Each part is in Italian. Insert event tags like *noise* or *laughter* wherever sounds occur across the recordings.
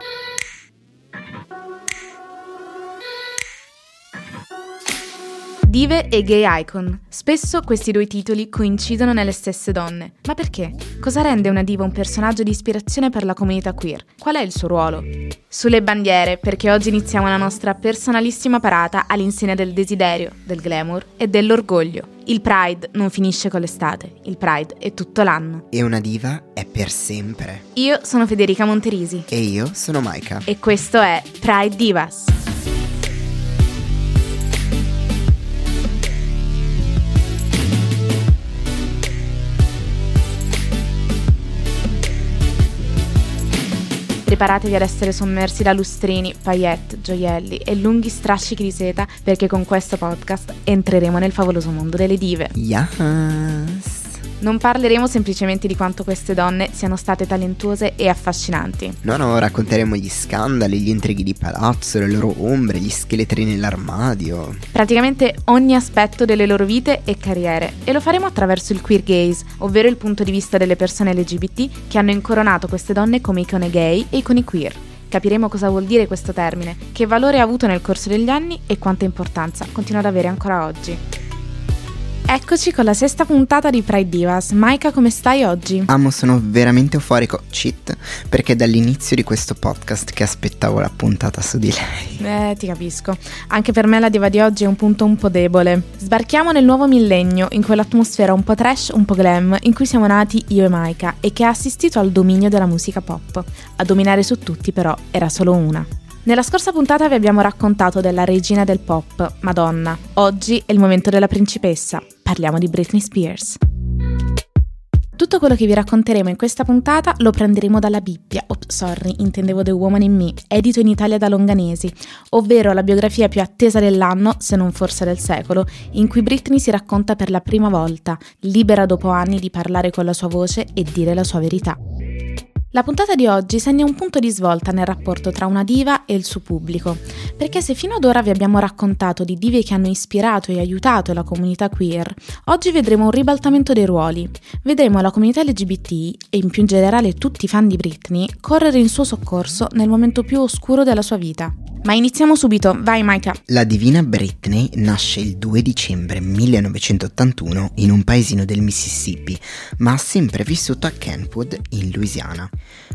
Thank you. Dive e gay icon. Spesso questi due titoli coincidono nelle stesse donne. Ma perché? Cosa rende una diva un personaggio di ispirazione per la comunità queer? Qual è il suo ruolo? Sulle bandiere, perché oggi iniziamo la nostra personalissima parata all'insegna del desiderio, del glamour e dell'orgoglio. Il Pride non finisce con l'estate, il Pride è tutto l'anno. E una diva è per sempre. Io sono Federica Monterisi. E io sono Maika. E questo è Pride Divas. Preparatevi ad essere sommersi da lustrini, paillette, gioielli e lunghi strascichi di seta perché con questo podcast entreremo nel favoloso mondo delle dive. Yes! Non parleremo semplicemente di quanto queste donne siano state talentuose e affascinanti. No, no, racconteremo gli scandali, gli intrighi di palazzo, le loro ombre, gli scheletri nell'armadio. Praticamente ogni aspetto delle loro vite e carriere. E lo faremo attraverso il queer gaze, ovvero il punto di vista delle persone LGBT che hanno incoronato queste donne come icone gay e icone queer. Capiremo cosa vuol dire questo termine, che valore ha avuto nel corso degli anni e quanta importanza continua ad avere ancora oggi. Eccoci con la sesta puntata di Pride Divas. Maika, come stai oggi? Amo, sono veramente euforico, cheat, perché è dall'inizio di questo podcast che aspettavo la puntata su di lei. Eh, ti capisco. Anche per me la diva di oggi è un punto un po' debole. Sbarchiamo nel nuovo millennio, in quell'atmosfera un po' trash, un po' glam, in cui siamo nati io e Maika, e che ha assistito al dominio della musica pop. A dominare su tutti, però, era solo una. Nella scorsa puntata vi abbiamo raccontato della regina del pop, Madonna. Oggi è il momento della principessa. Parliamo di Britney Spears. Tutto quello che vi racconteremo in questa puntata lo prenderemo dalla Bibbia, oh, sorry, intendevo The Woman in Me, edito in Italia da Longanesi, ovvero la biografia più attesa dell'anno, se non forse del secolo, in cui Britney si racconta per la prima volta, libera dopo anni di parlare con la sua voce e dire la sua verità. La puntata di oggi segna un punto di svolta nel rapporto tra una diva e il suo pubblico, perché se fino ad ora vi abbiamo raccontato di dive che hanno ispirato e aiutato la comunità queer, oggi vedremo un ribaltamento dei ruoli. Vedremo la comunità LGBT e in più in generale tutti i fan di Britney correre in suo soccorso nel momento più oscuro della sua vita. Ma iniziamo subito, vai Maika. La divina Britney nasce il 2 dicembre 1981 in un paesino del Mississippi, ma ha sempre vissuto a Kentwood, in Louisiana.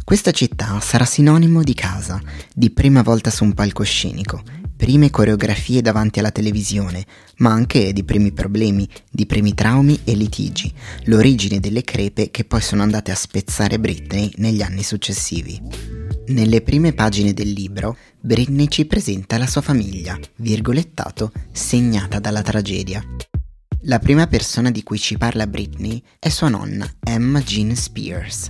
Questa città sarà sinonimo di casa, di prima volta su un palcoscenico, prime coreografie davanti alla televisione, ma anche di primi problemi, di primi traumi e litigi, l'origine delle crepe che poi sono andate a spezzare Britney negli anni successivi. Nelle prime pagine del libro, Britney ci presenta la sua famiglia, virgolettato, segnata dalla tragedia. La prima persona di cui ci parla Britney è sua nonna, Emma Jean Spears.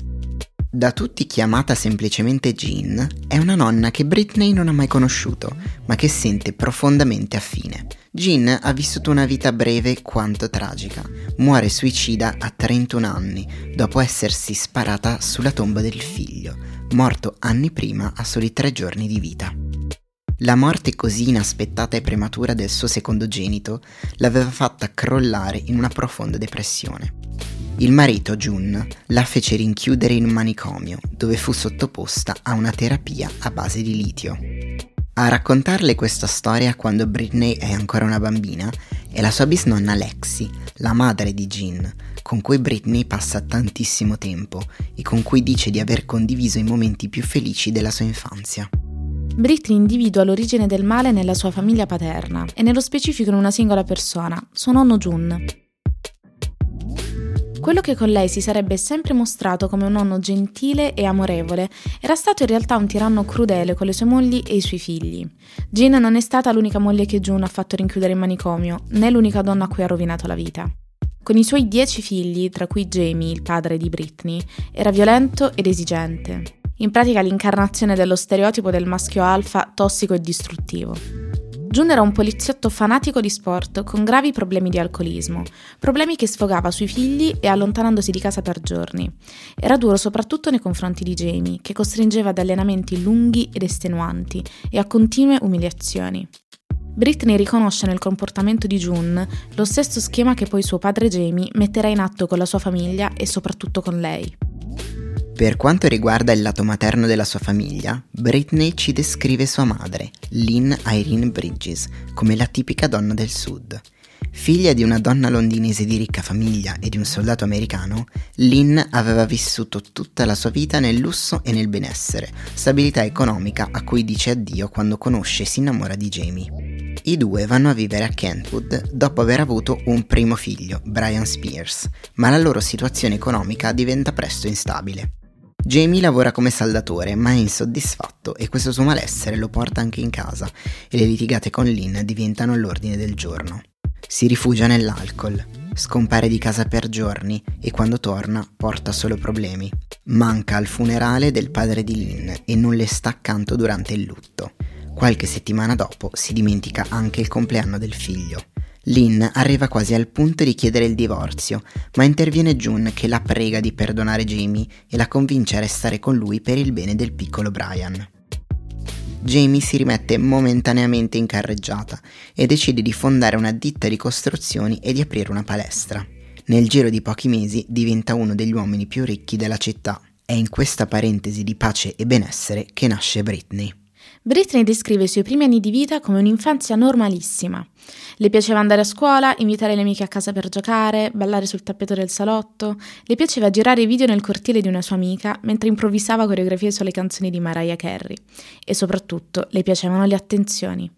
Da tutti chiamata semplicemente Jean, è una nonna che Britney non ha mai conosciuto, ma che sente profondamente affine. Jean ha vissuto una vita breve quanto tragica. Muore suicida a 31 anni, dopo essersi sparata sulla tomba del figlio, morto anni prima a soli tre giorni di vita. La morte così inaspettata e prematura del suo secondogenito l'aveva fatta crollare in una profonda depressione. Il marito, Jun, la fece rinchiudere in un manicomio, dove fu sottoposta a una terapia a base di litio. A raccontarle questa storia quando Britney è ancora una bambina è la sua bisnonna Lexi, la madre di Jean, con cui Britney passa tantissimo tempo e con cui dice di aver condiviso i momenti più felici della sua infanzia. Britney individua l'origine del male nella sua famiglia paterna e nello specifico in una singola persona, suo nonno Jun. Quello che con lei si sarebbe sempre mostrato come un nonno gentile e amorevole era stato in realtà un tiranno crudele con le sue mogli e i suoi figli. Jean non è stata l'unica moglie che June ha fatto rinchiudere in manicomio, né l'unica donna a cui ha rovinato la vita. Con i suoi dieci figli, tra cui Jamie, il padre di Britney, era violento ed esigente. In pratica l'incarnazione dello stereotipo del maschio alfa tossico e distruttivo. June era un poliziotto fanatico di sport con gravi problemi di alcolismo, problemi che sfogava sui figli e allontanandosi di casa per giorni. Era duro soprattutto nei confronti di Jamie, che costringeva ad allenamenti lunghi ed estenuanti e a continue umiliazioni. Britney riconosce nel comportamento di June lo stesso schema che poi suo padre Jamie metterà in atto con la sua famiglia e soprattutto con lei. Per quanto riguarda il lato materno della sua famiglia, Britney ci descrive sua madre, Lynn Irene Bridges, come la tipica donna del sud. Figlia di una donna londinese di ricca famiglia e di un soldato americano, Lynn aveva vissuto tutta la sua vita nel lusso e nel benessere, stabilità economica a cui dice addio quando conosce e si innamora di Jamie. I due vanno a vivere a Kentwood dopo aver avuto un primo figlio, Brian Spears, ma la loro situazione economica diventa presto instabile. Jamie lavora come saldatore, ma è insoddisfatto e questo suo malessere lo porta anche in casa e le litigate con Lynn diventano l'ordine del giorno. Si rifugia nell'alcol, scompare di casa per giorni e quando torna porta solo problemi. Manca al funerale del padre di Lynn e non le sta accanto durante il lutto. Qualche settimana dopo si dimentica anche il compleanno del figlio. Lynn arriva quasi al punto di chiedere il divorzio, ma interviene June che la prega di perdonare Jamie e la convince a restare con lui per il bene del piccolo Brian. Jamie si rimette momentaneamente in carreggiata e decide di fondare una ditta di costruzioni e di aprire una palestra. Nel giro di pochi mesi diventa uno degli uomini più ricchi della città. È in questa parentesi di pace e benessere che nasce Britney. Britney descrive i suoi primi anni di vita come un'infanzia normalissima. Le piaceva andare a scuola, invitare le amiche a casa per giocare, ballare sul tappeto del salotto, le piaceva girare video nel cortile di una sua amica mentre improvvisava coreografie sulle canzoni di Mariah Carey e soprattutto le piacevano le attenzioni.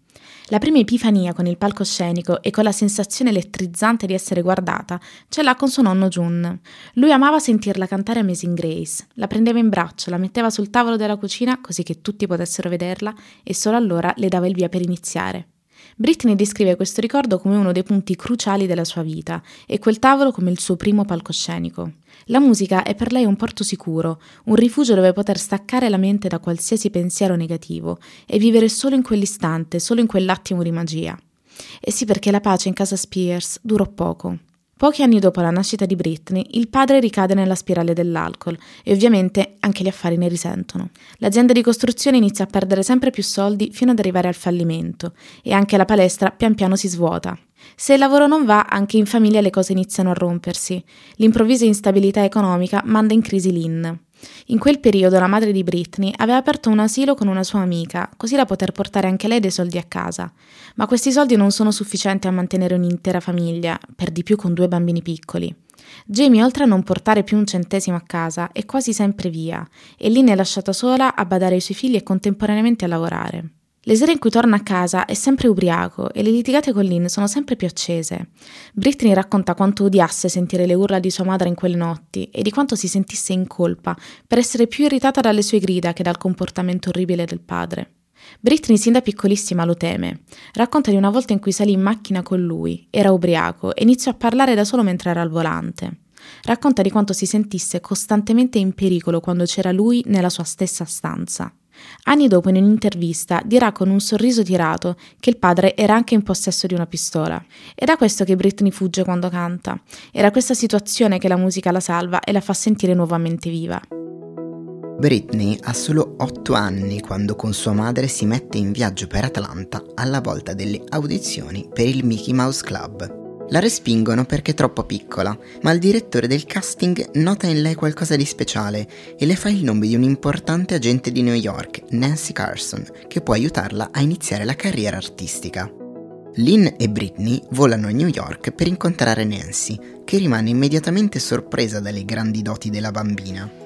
La prima epifania con il palcoscenico e con la sensazione elettrizzante di essere guardata ce l'ha con suo nonno Jun. Lui amava sentirla cantare Amazing Grace, la prendeva in braccio, la metteva sul tavolo della cucina così che tutti potessero vederla e solo allora le dava il via per iniziare. Britney descrive questo ricordo come uno dei punti cruciali della sua vita e quel tavolo come il suo primo palcoscenico. La musica è per lei un porto sicuro, un rifugio dove poter staccare la mente da qualsiasi pensiero negativo e vivere solo in quell'istante, solo in quell'attimo di magia. E sì perché la pace in casa Spears durò poco. Pochi anni dopo la nascita di Britney, il padre ricade nella spirale dell'alcol e ovviamente anche gli affari ne risentono. L'azienda di costruzione inizia a perdere sempre più soldi fino ad arrivare al fallimento e anche la palestra pian piano si svuota. Se il lavoro non va, anche in famiglia le cose iniziano a rompersi. L'improvvisa instabilità economica manda in crisi Lynn. In quel periodo la madre di Britney aveva aperto un asilo con una sua amica, così da poter portare anche lei dei soldi a casa. Ma questi soldi non sono sufficienti a mantenere un'intera famiglia, per di più con due bambini piccoli. Jamie, oltre a non portare più un centesimo a casa, è quasi sempre via, e Lynn è lasciata sola a badare ai suoi figli e contemporaneamente a lavorare. Le sere in cui torna a casa è sempre ubriaco e le litigate con Lynn sono sempre più accese. Britney racconta quanto odiasse sentire le urla di sua madre in quelle notti e di quanto si sentisse in colpa per essere più irritata dalle sue grida che dal comportamento orribile del padre. Britney sin da piccolissima lo teme. Racconta di una volta in cui salì in macchina con lui, era ubriaco e iniziò a parlare da solo mentre era al volante. Racconta di quanto si sentisse costantemente in pericolo quando c'era lui nella sua stessa stanza. Anni dopo, in un'intervista, dirà con un sorriso tirato che il padre era anche in possesso di una pistola. È questo che Britney fugge quando canta. Era questa situazione che la musica la salva e la fa sentire nuovamente viva. Britney ha solo 8 anni quando con sua madre si mette in viaggio per Atlanta alla volta delle audizioni per il Mickey Mouse Club. La respingono perché è troppo piccola, ma il direttore del casting nota in lei qualcosa di speciale e le fa il nome di un importante agente di New York, Nancy Carson, che può aiutarla a iniziare la carriera artistica. Lynn e Britney volano a New York per incontrare Nancy, che rimane immediatamente sorpresa dalle grandi doti della bambina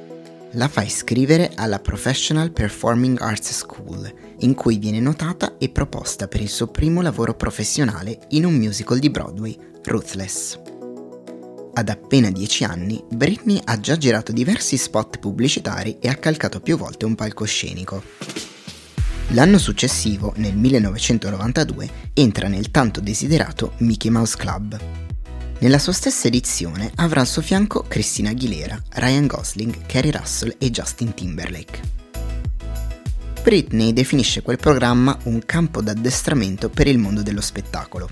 la fa iscrivere alla Professional Performing Arts School, in cui viene notata e proposta per il suo primo lavoro professionale in un musical di Broadway, Ruthless. Ad appena 10 anni, Britney ha già girato diversi spot pubblicitari e ha calcato più volte un palcoscenico. L'anno successivo, nel 1992, entra nel tanto desiderato Mickey Mouse Club, nella sua stessa edizione avrà al suo fianco Christina Aguilera, Ryan Gosling, Carrie Russell e Justin Timberlake. Britney definisce quel programma un campo d'addestramento per il mondo dello spettacolo.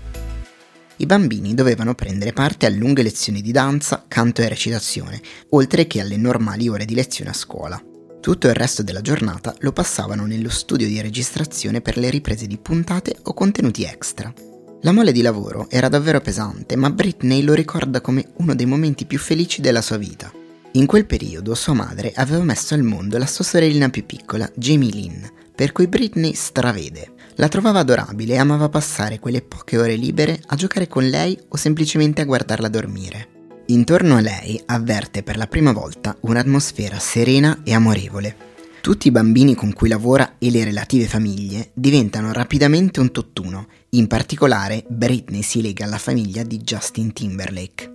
I bambini dovevano prendere parte a lunghe lezioni di danza, canto e recitazione, oltre che alle normali ore di lezione a scuola. Tutto il resto della giornata lo passavano nello studio di registrazione per le riprese di puntate o contenuti extra. La mole di lavoro era davvero pesante, ma Britney lo ricorda come uno dei momenti più felici della sua vita. In quel periodo sua madre aveva messo al mondo la sua sorellina più piccola, Jamie Lynn, per cui Britney stravede. La trovava adorabile e amava passare quelle poche ore libere a giocare con lei o semplicemente a guardarla dormire. Intorno a lei avverte per la prima volta un'atmosfera serena e amorevole. Tutti i bambini con cui lavora e le relative famiglie diventano rapidamente un tutt'uno, in particolare Britney si lega alla famiglia di Justin Timberlake.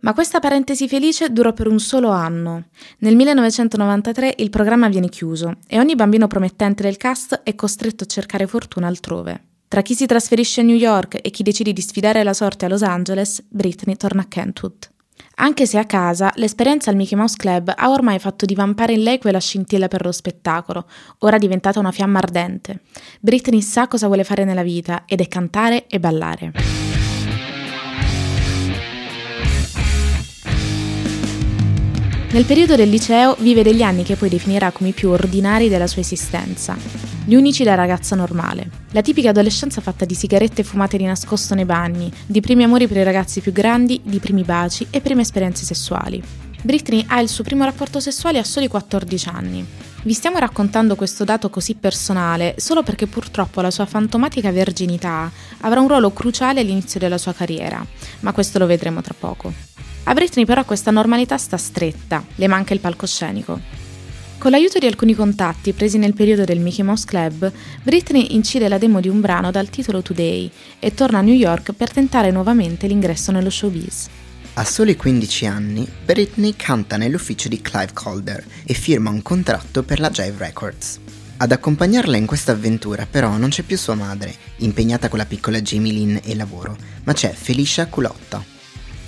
Ma questa parentesi felice durò per un solo anno. Nel 1993 il programma viene chiuso e ogni bambino promettente del cast è costretto a cercare fortuna altrove. Tra chi si trasferisce a New York e chi decide di sfidare la sorte a Los Angeles, Britney torna a Kentwood. Anche se a casa, l'esperienza al Mickey Mouse Club ha ormai fatto divampare in lei quella scintilla per lo spettacolo, ora diventata una fiamma ardente. Britney sa cosa vuole fare nella vita ed è cantare e ballare. Nel periodo del liceo vive degli anni che poi definirà come i più ordinari della sua esistenza, gli unici da ragazza normale. La tipica adolescenza fatta di sigarette fumate di nascosto nei bagni, di primi amori per i ragazzi più grandi, di primi baci e prime esperienze sessuali. Britney ha il suo primo rapporto sessuale a soli 14 anni. Vi stiamo raccontando questo dato così personale solo perché purtroppo la sua fantomatica verginità avrà un ruolo cruciale all'inizio della sua carriera, ma questo lo vedremo tra poco. A Britney però questa normalità sta stretta, le manca il palcoscenico. Con l'aiuto di alcuni contatti presi nel periodo del Mickey Mouse Club, Britney incide la demo di un brano dal titolo Today e torna a New York per tentare nuovamente l'ingresso nello showbiz. A soli 15 anni, Britney canta nell'ufficio di Clive Calder e firma un contratto per la Jive Records. Ad accompagnarla in questa avventura però non c'è più sua madre, impegnata con la piccola Jamie Lynn e lavoro, ma c'è Felicia Culotta,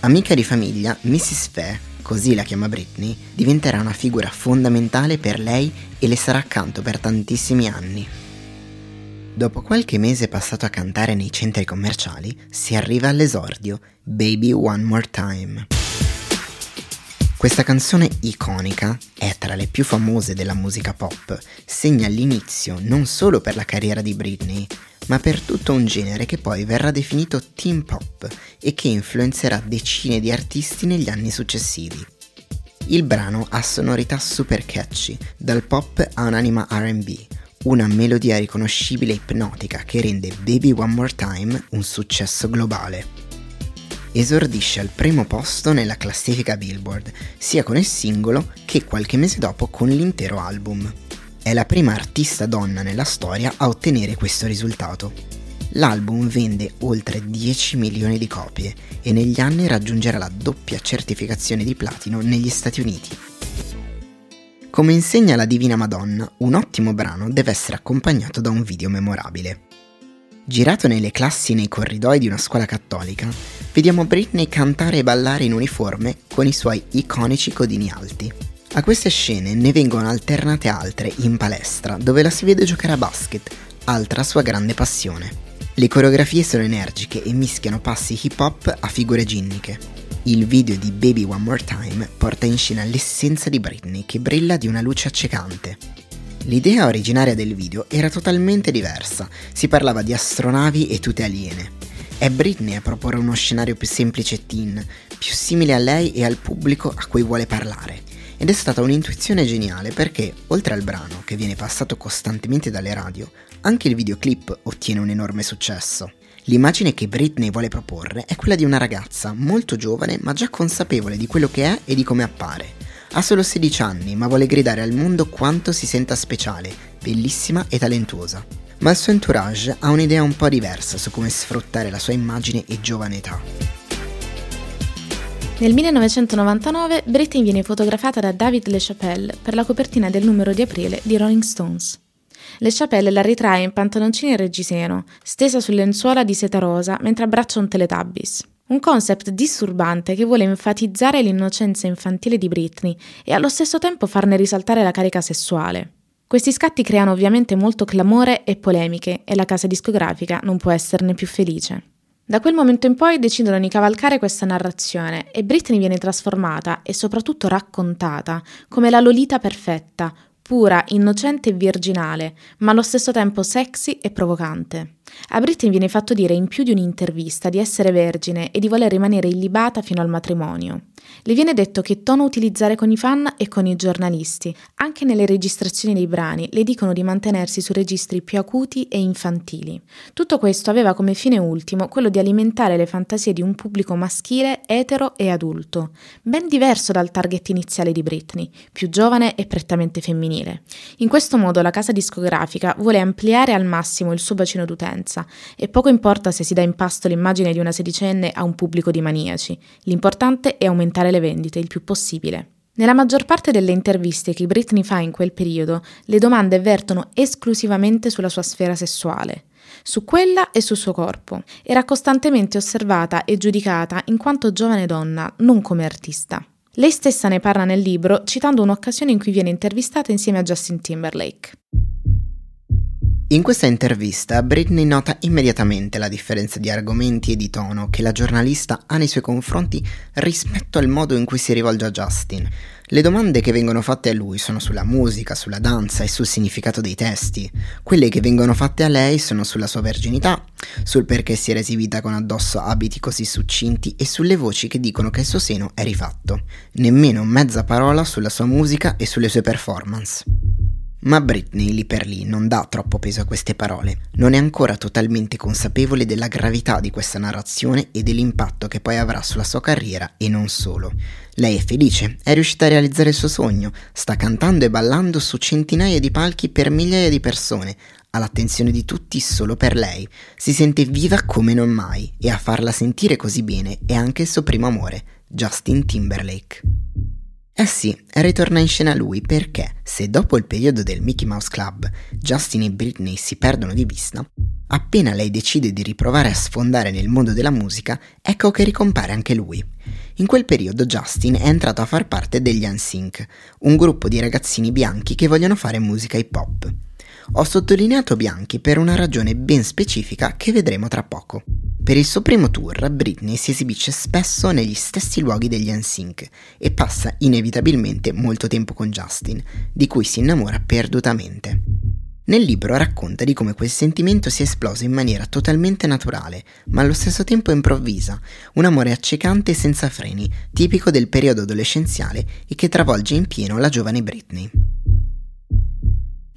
Amica di famiglia, Mrs. Fair, così la chiama Britney, diventerà una figura fondamentale per lei e le sarà accanto per tantissimi anni. Dopo qualche mese passato a cantare nei centri commerciali, si arriva all'esordio, Baby One More Time. Questa canzone iconica è tra le più famose della musica pop, segna l'inizio non solo per la carriera di Britney, ma per tutto un genere che poi verrà definito teen pop e che influenzerà decine di artisti negli anni successivi. Il brano ha sonorità super catchy, dal pop a un'anima RB, una melodia riconoscibile e ipnotica che rende Baby One More Time un successo globale. Esordisce al primo posto nella classifica Billboard, sia con il singolo che qualche mese dopo con l'intero album. È la prima artista donna nella storia a ottenere questo risultato. L'album vende oltre 10 milioni di copie e negli anni raggiungerà la doppia certificazione di platino negli Stati Uniti. Come insegna la Divina Madonna, un ottimo brano deve essere accompagnato da un video memorabile. Girato nelle classi nei corridoi di una scuola cattolica, vediamo Britney cantare e ballare in uniforme con i suoi iconici codini alti. A queste scene ne vengono alternate altre in palestra, dove la si vede giocare a basket, altra sua grande passione. Le coreografie sono energiche e mischiano passi hip hop a figure ginniche. Il video di Baby One More Time porta in scena l'essenza di Britney che brilla di una luce accecante. L'idea originaria del video era totalmente diversa, si parlava di astronavi e tute aliene. È Britney a proporre uno scenario più semplice e teen, più simile a lei e al pubblico a cui vuole parlare ed è stata un'intuizione geniale perché, oltre al brano che viene passato costantemente dalle radio, anche il videoclip ottiene un enorme successo. L'immagine che Britney vuole proporre è quella di una ragazza molto giovane ma già consapevole di quello che è e di come appare. Ha solo 16 anni ma vuole gridare al mondo quanto si senta speciale, bellissima e talentuosa. Ma il suo entourage ha un'idea un po' diversa su come sfruttare la sua immagine e giovane età. Nel 1999 Britney viene fotografata da David LeChapelle per la copertina del numero di aprile di Rolling Stones. LeChapelle la ritrae in pantaloncini e reggiseno, stesa sul lenzuola di seta rosa mentre abbraccia un Teletubbies. Un concept disturbante che vuole enfatizzare l'innocenza infantile di Britney e allo stesso tempo farne risaltare la carica sessuale. Questi scatti creano ovviamente molto clamore e polemiche e la casa discografica non può esserne più felice. Da quel momento in poi decidono di cavalcare questa narrazione e Britney viene trasformata e soprattutto raccontata come la Lolita perfetta, pura, innocente e virginale, ma allo stesso tempo sexy e provocante. A Britney viene fatto dire in più di un'intervista di essere vergine e di voler rimanere illibata fino al matrimonio. Le viene detto che tono utilizzare con i fan e con i giornalisti. Anche nelle registrazioni dei brani le dicono di mantenersi su registri più acuti e infantili. Tutto questo aveva come fine ultimo quello di alimentare le fantasie di un pubblico maschile, etero e adulto, ben diverso dal target iniziale di Britney, più giovane e prettamente femminile. In questo modo la casa discografica vuole ampliare al massimo il suo bacino d'utenza e poco importa se si dà in pasto l'immagine di una sedicenne a un pubblico di maniaci, l'importante è aumentare le vendite il più possibile. Nella maggior parte delle interviste che Britney fa in quel periodo, le domande vertono esclusivamente sulla sua sfera sessuale, su quella e sul suo corpo. Era costantemente osservata e giudicata in quanto giovane donna, non come artista. Lei stessa ne parla nel libro citando un'occasione in cui viene intervistata insieme a Justin Timberlake. In questa intervista Britney nota immediatamente la differenza di argomenti e di tono che la giornalista ha nei suoi confronti rispetto al modo in cui si rivolge a Justin. Le domande che vengono fatte a lui sono sulla musica, sulla danza e sul significato dei testi. Quelle che vengono fatte a lei sono sulla sua verginità, sul perché si era esibita con addosso abiti così succinti e sulle voci che dicono che il suo seno è rifatto. Nemmeno mezza parola sulla sua musica e sulle sue performance. Ma Britney lì per lì non dà troppo peso a queste parole, non è ancora totalmente consapevole della gravità di questa narrazione e dell'impatto che poi avrà sulla sua carriera e non solo. Lei è felice, è riuscita a realizzare il suo sogno, sta cantando e ballando su centinaia di palchi per migliaia di persone, ha l'attenzione di tutti solo per lei, si sente viva come non mai e a farla sentire così bene è anche il suo primo amore, Justin Timberlake. Eh sì, ritorna in scena lui perché se dopo il periodo del Mickey Mouse Club Justin e Britney si perdono di vista, appena lei decide di riprovare a sfondare nel mondo della musica, ecco che ricompare anche lui. In quel periodo Justin è entrato a far parte degli NSYNC, un gruppo di ragazzini bianchi che vogliono fare musica hip hop. Ho sottolineato bianchi per una ragione ben specifica che vedremo tra poco. Per il suo primo tour, Britney si esibisce spesso negli stessi luoghi degli NSYNC e passa inevitabilmente molto tempo con Justin, di cui si innamora perdutamente. Nel libro racconta di come quel sentimento sia esploso in maniera totalmente naturale, ma allo stesso tempo improvvisa, un amore accecante e senza freni, tipico del periodo adolescenziale e che travolge in pieno la giovane Britney.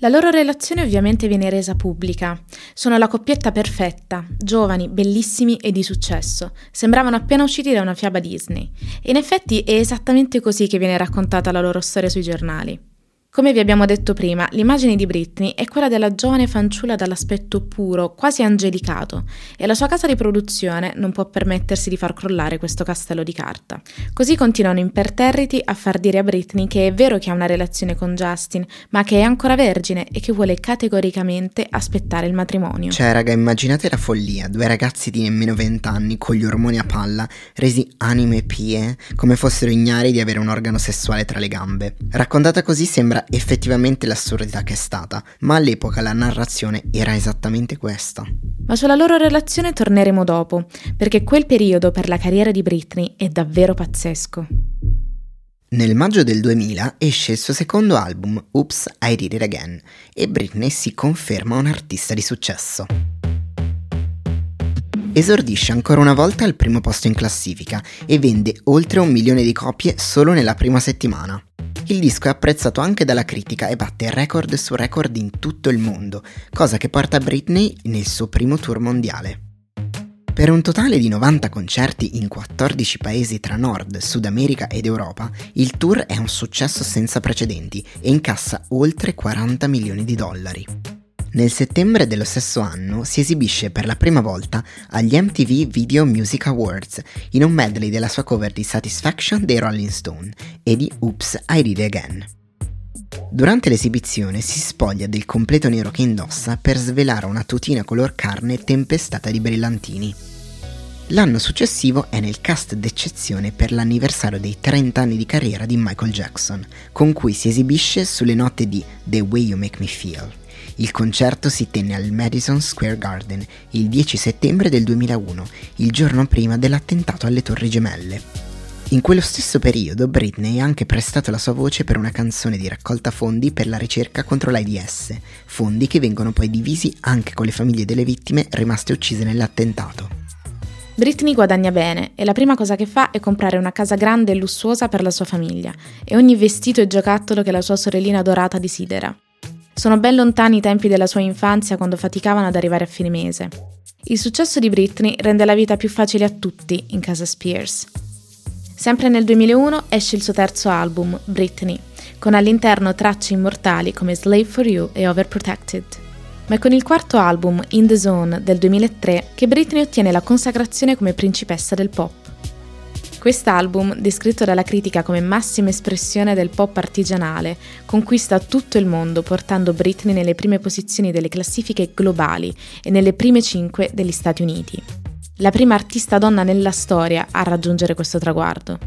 La loro relazione ovviamente viene resa pubblica. Sono la coppietta perfetta, giovani, bellissimi e di successo. Sembravano appena usciti da una fiaba Disney. E in effetti è esattamente così che viene raccontata la loro storia sui giornali. Come vi abbiamo detto prima, l'immagine di Britney è quella della giovane fanciulla dall'aspetto puro, quasi angelicato, e la sua casa di produzione non può permettersi di far crollare questo castello di carta. Così continuano imperterriti a far dire a Britney che è vero che ha una relazione con Justin, ma che è ancora vergine e che vuole categoricamente aspettare il matrimonio. Cioè, raga, immaginate la follia, due ragazzi di nemmeno vent'anni con gli ormoni a palla, resi anime pie, come fossero ignari di avere un organo sessuale tra le gambe. Raccontata così sembra effettivamente l'assurdità che è stata, ma all'epoca la narrazione era esattamente questa. Ma sulla loro relazione torneremo dopo, perché quel periodo per la carriera di Britney è davvero pazzesco. Nel maggio del 2000 esce il suo secondo album, Oops, I Did It Again, e Britney si conferma un'artista di successo. Esordisce ancora una volta al primo posto in classifica e vende oltre un milione di copie solo nella prima settimana. Il disco è apprezzato anche dalla critica e batte record su record in tutto il mondo, cosa che porta Britney nel suo primo tour mondiale. Per un totale di 90 concerti in 14 paesi tra Nord, Sud America ed Europa, il tour è un successo senza precedenti e incassa oltre 40 milioni di dollari. Nel settembre dello stesso anno si esibisce per la prima volta agli MTV Video Music Awards in un medley della sua cover di Satisfaction dei Rolling Stone e di Oops, I Did Again. Durante l'esibizione si spoglia del completo nero che indossa per svelare una tutina color carne tempestata di brillantini. L'anno successivo è nel cast d'eccezione per l'anniversario dei 30 anni di carriera di Michael Jackson, con cui si esibisce sulle note di The Way You Make Me Feel. Il concerto si tenne al Madison Square Garden il 10 settembre del 2001, il giorno prima dell'attentato alle Torri Gemelle. In quello stesso periodo Britney ha anche prestato la sua voce per una canzone di raccolta fondi per la ricerca contro l'AIDS, fondi che vengono poi divisi anche con le famiglie delle vittime rimaste uccise nell'attentato. Britney guadagna bene e la prima cosa che fa è comprare una casa grande e lussuosa per la sua famiglia e ogni vestito e giocattolo che la sua sorellina dorata desidera. Sono ben lontani i tempi della sua infanzia quando faticavano ad arrivare a fine mese. Il successo di Britney rende la vita più facile a tutti in casa Spears. Sempre nel 2001 esce il suo terzo album, Britney, con all'interno tracce immortali come Slave for You e Overprotected. Ma è con il quarto album, In the Zone, del 2003, che Britney ottiene la consacrazione come principessa del pop. Quest'album, descritto dalla critica come massima espressione del pop artigianale, conquista tutto il mondo portando Britney nelle prime posizioni delle classifiche globali e nelle prime cinque degli Stati Uniti la prima artista donna nella storia a raggiungere questo traguardo.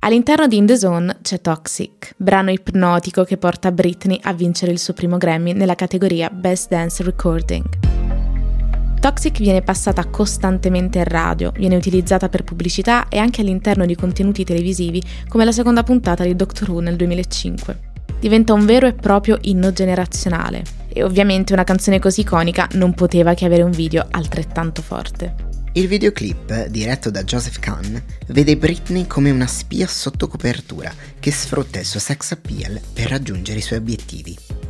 All'interno di In The Zone c'è Toxic, brano ipnotico che porta Britney a vincere il suo primo Grammy nella categoria Best Dance Recording. Toxic viene passata costantemente in radio, viene utilizzata per pubblicità e anche all'interno di contenuti televisivi come la seconda puntata di Doctor Who nel 2005. Diventa un vero e proprio inno generazionale e ovviamente una canzone così iconica non poteva che avere un video altrettanto forte. Il videoclip, diretto da Joseph Kahn, vede Britney come una spia sotto copertura che sfrutta il suo sex appeal per raggiungere i suoi obiettivi.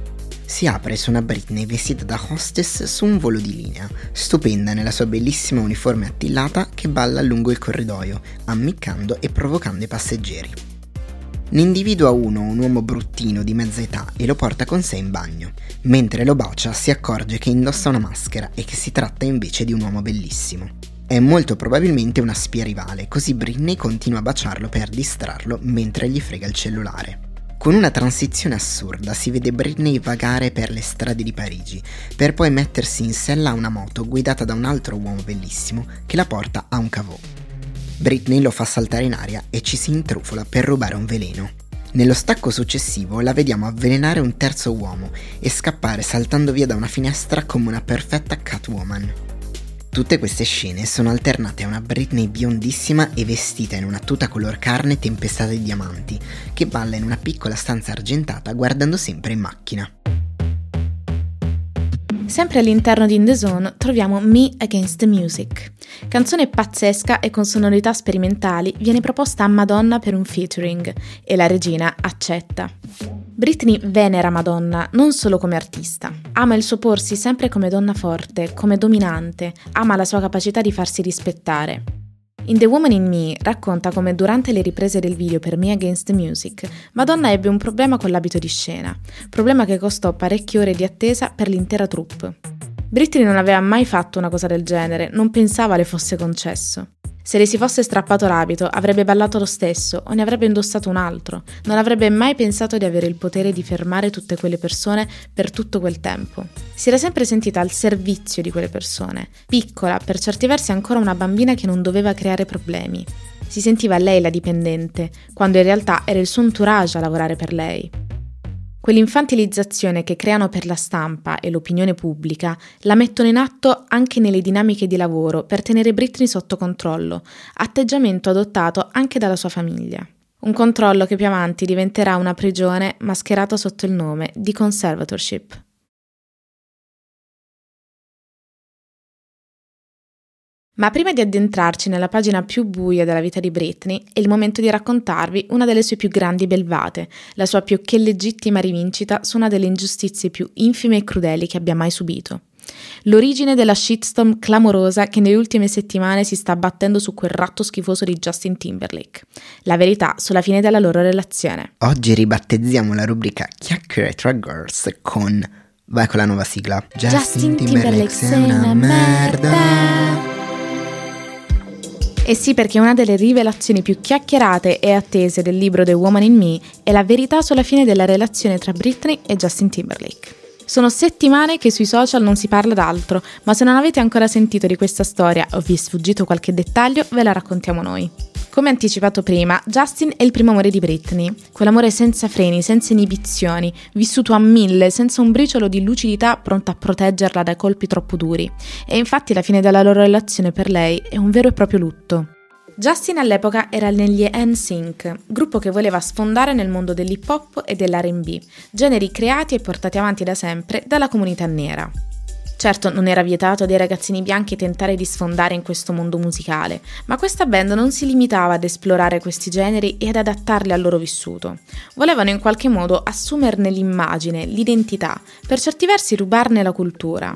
Si apre su una Britney vestita da hostess su un volo di linea, stupenda nella sua bellissima uniforme attillata che balla lungo il corridoio, ammiccando e provocando i passeggeri. Ne individua uno, un uomo bruttino di mezza età, e lo porta con sé in bagno. Mentre lo bacia si accorge che indossa una maschera e che si tratta invece di un uomo bellissimo. È molto probabilmente una spia rivale, così Britney continua a baciarlo per distrarlo mentre gli frega il cellulare. Con una transizione assurda si vede Britney vagare per le strade di Parigi, per poi mettersi in sella a una moto guidata da un altro uomo bellissimo che la porta a un cavò. Britney lo fa saltare in aria e ci si intrufola per rubare un veleno. Nello stacco successivo la vediamo avvelenare un terzo uomo e scappare saltando via da una finestra come una perfetta Catwoman. Tutte queste scene sono alternate a una Britney biondissima e vestita in una tuta color carne tempestata di diamanti, che balla in una piccola stanza argentata guardando sempre in macchina. Sempre all'interno di In The Zone troviamo Me Against the Music. Canzone pazzesca e con sonorità sperimentali viene proposta a Madonna per un featuring e la regina accetta. Britney venera Madonna non solo come artista, ama il suo porsi sempre come donna forte, come dominante, ama la sua capacità di farsi rispettare. In The Woman in Me racconta come durante le riprese del video per Me Against the Music, Madonna ebbe un problema con l'abito di scena, problema che costò parecchie ore di attesa per l'intera troupe. Britney non aveva mai fatto una cosa del genere, non pensava le fosse concesso. Se le si fosse strappato l'abito, avrebbe ballato lo stesso o ne avrebbe indossato un altro. Non avrebbe mai pensato di avere il potere di fermare tutte quelle persone per tutto quel tempo. Si era sempre sentita al servizio di quelle persone, piccola, per certi versi ancora una bambina che non doveva creare problemi. Si sentiva lei la dipendente, quando in realtà era il suo entourage a lavorare per lei. Quell'infantilizzazione che creano per la stampa e l'opinione pubblica la mettono in atto anche nelle dinamiche di lavoro per tenere Britney sotto controllo, atteggiamento adottato anche dalla sua famiglia. Un controllo che più avanti diventerà una prigione mascherata sotto il nome di conservatorship. Ma prima di addentrarci nella pagina più buia della vita di Britney, è il momento di raccontarvi una delle sue più grandi belvate, la sua più che legittima rivincita su una delle ingiustizie più infime e crudeli che abbia mai subito. L'origine della shitstorm clamorosa che nelle ultime settimane si sta battendo su quel ratto schifoso di Justin Timberlake. La verità sulla fine della loro relazione. Oggi ribattezziamo la rubrica Chiacchiere tra Girls con... Vai con la nuova sigla. Justin, Justin Timberlake, Timberlake sei una merda. merda. E sì, perché una delle rivelazioni più chiacchierate e attese del libro The Woman in Me è la verità sulla fine della relazione tra Britney e Justin Timberlake. Sono settimane che sui social non si parla d'altro, ma se non avete ancora sentito di questa storia o vi è sfuggito qualche dettaglio, ve la raccontiamo noi. Come anticipato prima, Justin è il primo amore di Britney, quell'amore senza freni, senza inibizioni, vissuto a mille, senza un briciolo di lucidità pronta a proteggerla dai colpi troppo duri. E infatti la fine della loro relazione per lei è un vero e proprio lutto. Justin all'epoca era negli NSYNC, gruppo che voleva sfondare nel mondo dell'hip hop e dell'RB, generi creati e portati avanti da sempre dalla comunità nera. Certo, non era vietato dei ragazzini bianchi tentare di sfondare in questo mondo musicale, ma questa band non si limitava ad esplorare questi generi e ad adattarli al loro vissuto. Volevano in qualche modo assumerne l'immagine, l'identità, per certi versi rubarne la cultura.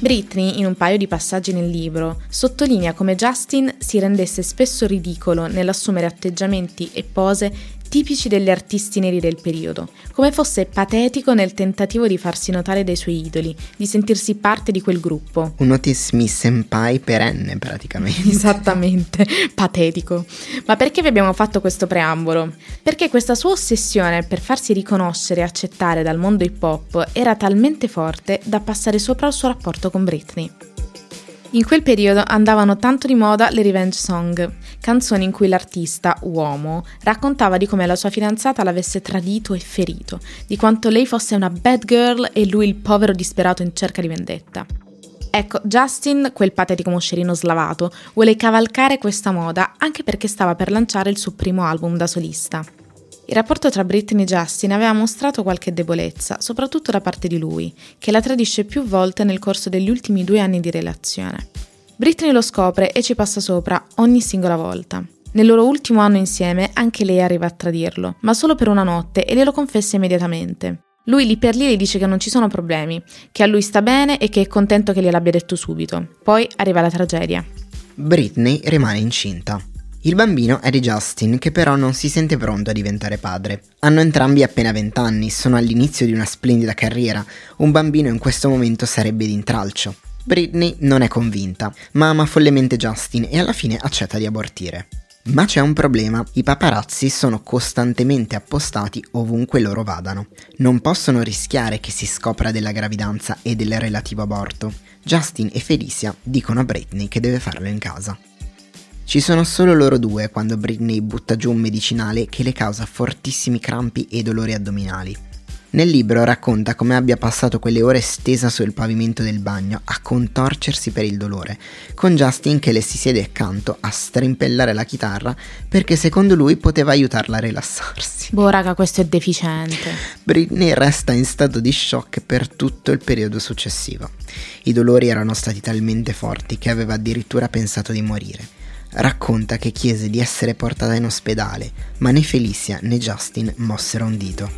Britney, in un paio di passaggi nel libro, sottolinea come Justin si rendesse spesso ridicolo nell'assumere atteggiamenti e pose tipici degli artisti neri del periodo, come fosse patetico nel tentativo di farsi notare dai suoi idoli, di sentirsi parte di quel gruppo. Un Otis Smith senpai perenne praticamente. Esattamente, *laughs* patetico. Ma perché vi abbiamo fatto questo preambolo? Perché questa sua ossessione per farsi riconoscere e accettare dal mondo hip hop era talmente forte da passare sopra il suo rapporto con Britney. In quel periodo andavano tanto di moda le revenge song, canzoni in cui l'artista, uomo, raccontava di come la sua fidanzata l'avesse tradito e ferito, di quanto lei fosse una bad girl e lui il povero disperato in cerca di vendetta. Ecco, Justin, quel patetico moscerino slavato, vuole cavalcare questa moda anche perché stava per lanciare il suo primo album da solista. Il rapporto tra Britney e Justin aveva mostrato qualche debolezza, soprattutto da parte di lui, che la tradisce più volte nel corso degli ultimi due anni di relazione. Britney lo scopre e ci passa sopra ogni singola volta. Nel loro ultimo anno insieme anche lei arriva a tradirlo, ma solo per una notte e glielo confessa immediatamente. Lui lì per lì le dice che non ci sono problemi, che a lui sta bene e che è contento che gliel'abbia detto subito. Poi arriva la tragedia. Britney rimane incinta. Il bambino è di Justin, che però non si sente pronto a diventare padre. Hanno entrambi appena 20 anni, sono all'inizio di una splendida carriera. Un bambino in questo momento sarebbe d'intralcio. Britney non è convinta, ma ama follemente Justin e alla fine accetta di abortire. Ma c'è un problema, i paparazzi sono costantemente appostati ovunque loro vadano. Non possono rischiare che si scopra della gravidanza e del relativo aborto. Justin e Felicia dicono a Britney che deve farlo in casa. Ci sono solo loro due quando Britney butta giù un medicinale che le causa fortissimi crampi e dolori addominali. Nel libro racconta come abbia passato quelle ore stesa sul pavimento del bagno a contorcersi per il dolore, con Justin che le si siede accanto a strimpellare la chitarra perché secondo lui poteva aiutarla a rilassarsi. Boh, raga, questo è deficiente. Britney resta in stato di shock per tutto il periodo successivo. I dolori erano stati talmente forti che aveva addirittura pensato di morire racconta che chiese di essere portata in ospedale, ma né Felicia né Justin mossero un dito.